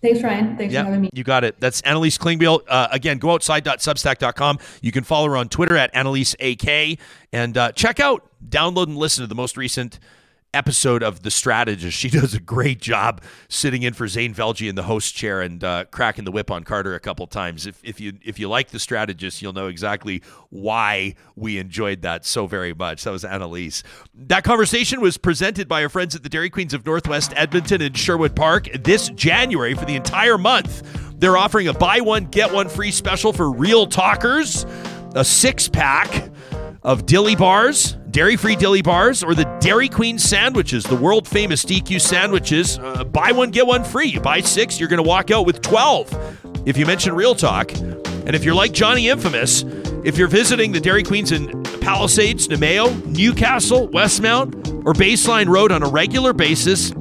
Thanks, Ryan. Thanks yep, for having me.
You got it. That's Annalise Klingbeil. Uh, again, go outside.substack.com. You can follow her on Twitter at Annalise AK. And uh, check out, download, and listen to the most recent episode of The Strategist. [LAUGHS] She does a great job sitting in for Zain Velji in the host chair and uh, cracking the whip on Carter a couple times. If, if you if you like The Strategist, you'll know exactly why we enjoyed that so very much. That was Annalise. That conversation was presented by our friends at the Dairy Queens of Northwest Edmonton and Sherwood Park this January for the entire month. They're offering a buy one, get one free special for real talkers, a six pack of dilly bars, dairy free dilly bars, or the Dairy Queen sandwiches, the world famous DQ sandwiches. Uh, buy one, get one free. You buy six, you're going to walk out with 12 if you mention Real Talk. And if you're like Johnny Infamous, if you're visiting the Dairy Queens in Palisades, Namao, Newcastle, Westmount, or Baseline Road on a regular basis,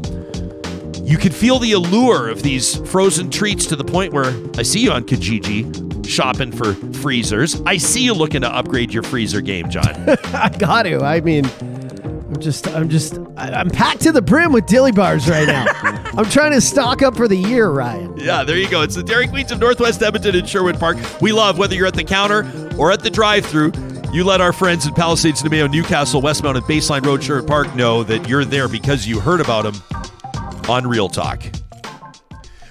you can feel the allure of these frozen treats to the point where I see you on Kijiji shopping for freezers. I see you looking to upgrade your freezer game, John. [LAUGHS]
I got to. I mean, I'm just, I'm just, I'm packed to the brim with dilly bars right now. [LAUGHS] I'm trying to stock up for the year, Ryan.
yeah, there you go. It's the Dairy Queens of Northwest Edmonton and Sherwood Park. We love whether you're at the counter or at the drive-through. You let our friends in Palisades, Namao, Newcastle, Westmount, and Baseline Road, Sherwood Park know that you're there because you heard about them on Real Talk.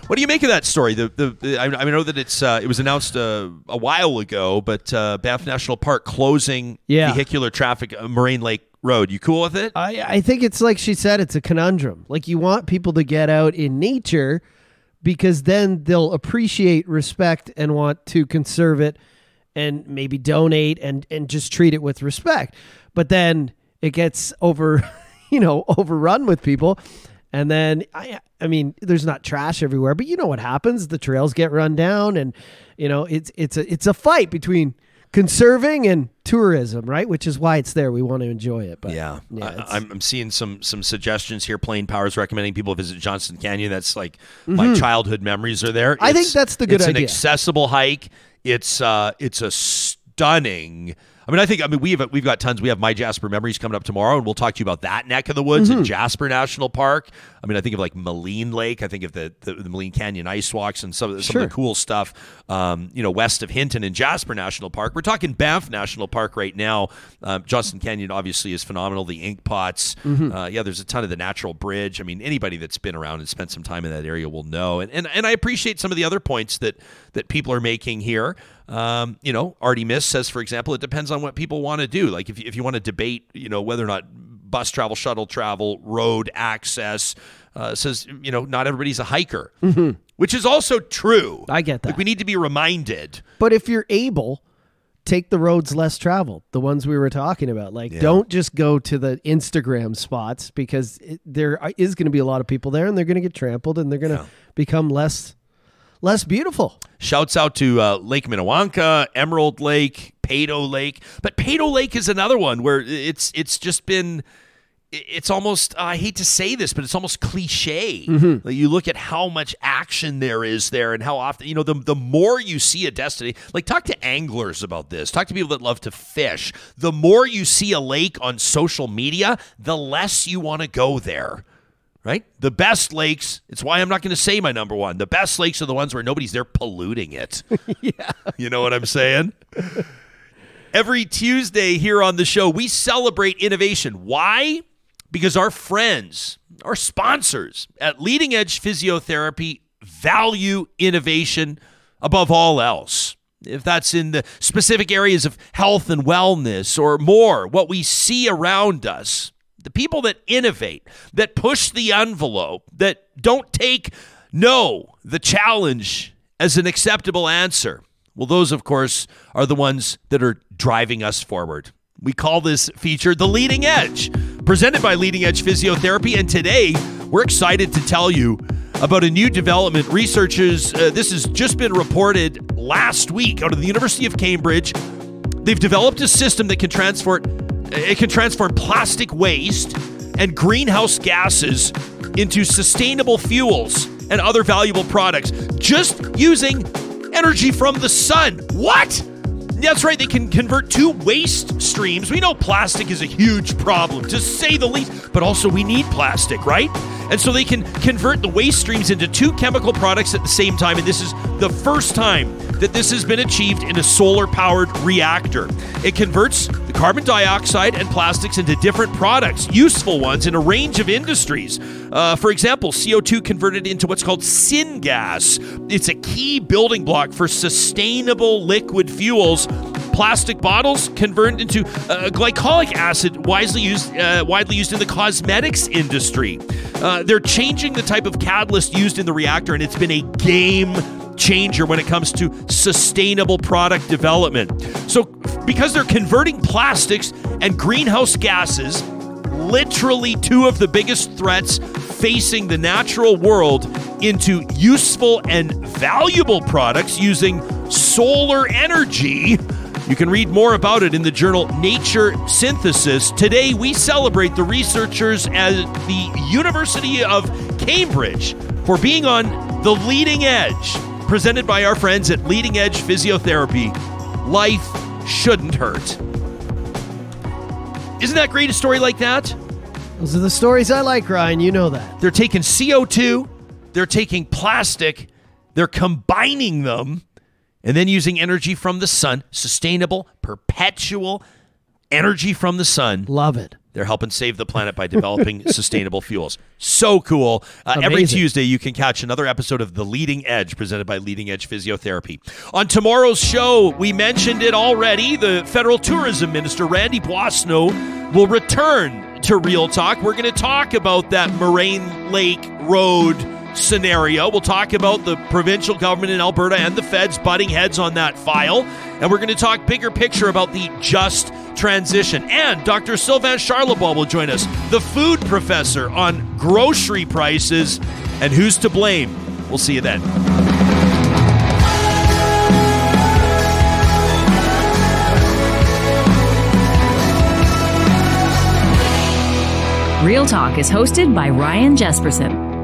What do you make of that story? The the I, I know that it's uh, it was announced uh, a while ago, but uh, Banff National Park closing
Yeah.
vehicular traffic uh, Moraine Lake Road. You cool with it?
I, I think it's like she said, it's a conundrum. Like you want people to get out in nature because then they'll appreciate respect and want to conserve it and maybe donate and, and just treat it with respect. But then it gets over, [LAUGHS] you know, overrun with people. And then I I mean, there's not trash everywhere, but you know what happens? The trails get run down and you know, it's it's a it's a fight between conserving and tourism, right? Which is why it's there. We want to enjoy it. But
Yeah,
yeah,
I,
it's-
I'm, I'm seeing some some suggestions here. Plain Powers recommending people visit Johnston Canyon. That's like my childhood memories are there.
Mm-hmm. I think
It's-
that's the good idea.
It's an accessible hike. It's uh, it's a stunning. I mean, I think I mean we've we've got tons. We have my Jasper memories coming up tomorrow, and we'll talk to you about that neck of the woods
Mm-hmm.
in Jasper National Park. I mean, I think of like Maligne Lake. I think of the the, the Maligne Canyon ice walks and some of the, some of the cool stuff. Um, you know, west of Hinton in Jasper National Park. We're talking Banff National Park right now. Um, Johnston Canyon obviously is phenomenal. The ink pots.
Mm-hmm.
Uh, yeah, there's a ton of the natural bridge. I mean, anybody that's been around and spent some time in that area will know. And and, and I appreciate some of the other points that that people are making here. Um, you know, Artie Miss says, for example, it depends on what people want to do. Like if you, if you want to debate, you know, whether or not bus travel, shuttle travel, road access, uh, says, you know, not everybody's a hiker, which is also true.
Mm-hmm. I get that.
Like we need to be reminded.
But if you're able, take the roads less traveled, the ones we were talking about. Like, don't just go to the Instagram spots because it, there is going to be a lot of people there, and they're going to get trampled, and they're going to become less less beautiful.
Shouts out to uh, Lake Minnewanka, Emerald Lake, Peyto Lake. But Peyto Lake is another one where it's it's just been it's almost I hate to say this, but it's almost cliche. Like, you look at how much action there is there, and how often you know the the more you see a destination. Like talk to anglers about this. Talk to people that love to fish. The more you see a lake on social media, the less you want to go there. Right? The best lakes, it's why I'm not going to say my number one. The best lakes are the ones where nobody's there polluting it. [LAUGHS] yeah. You know what I'm saying? Every Tuesday here on the show, we celebrate innovation. Why? Because our friends, our sponsors at Leading Edge Physiotherapy value innovation above all else. If that's in the specific areas of health and wellness or more, what we see around us, the people that innovate, that push the envelope, that don't take no, the challenge, as an acceptable answer. Well, those, of course, are the ones that are driving us forward. We call this feature The Leading Edge, presented by Leading Edge Physiotherapy. And today, we're excited to tell you about a new development. Researchers, uh, this has just been reported last week out of the University of Cambridge. They've developed a system that can transport it can transform plastic waste and greenhouse gases into sustainable fuels and other valuable products just using energy from the sun. What? That's right, they can convert two waste streams. We know plastic is a huge problem, to say the least, but also we need plastic, right? And so they can convert the waste streams into two chemical products at the same time. And this is the first time that this has been achieved in a solar powered reactor. It converts the carbon dioxide and plastics into different products, useful ones in a range of industries. Uh, for example, CO2 converted into what's called syngas. It's a key building block for sustainable liquid fuels plastic bottles converted into uh, glycolic acid, widely used, uh, widely used in the cosmetics industry. Uh, they're changing the type of catalyst used in the reactor, and it's been a game changer when it comes to sustainable product development. So, because they're converting plastics and greenhouse gases, literally two of the biggest threats facing the natural world, into useful and valuable products using solar energy you can read more about it in the journal Nature Synthesis. Today, we celebrate the researchers at the University of Cambridge for being on the leading edge, presented by our friends at Leading Edge Physiotherapy. Life shouldn't hurt. Isn't that great, a story like that?
Those are the stories I like, Ryan. You know that.
They're taking CO2, they're taking plastic, they're combining them and then using energy from the sun, sustainable, perpetual energy from the sun.
Love it.
They're helping save the planet by developing [LAUGHS] sustainable fuels. So cool. Uh, every Tuesday, you can catch another episode of The Leading Edge presented by Leading Edge Physiotherapy. On tomorrow's show, we mentioned it already. The federal tourism minister, Randy Boissonnault, will return to Real Talk. We're going to talk about that Moraine Lake Road scenario. We'll talk about the provincial government in Alberta and the feds butting heads on that file. And we're going to talk bigger picture about the just transition. And Dr. Sylvain Charlebois will join us, the food professor, on grocery prices and who's to blame. We'll see you then.
Real Talk is hosted by Ryan Jespersen.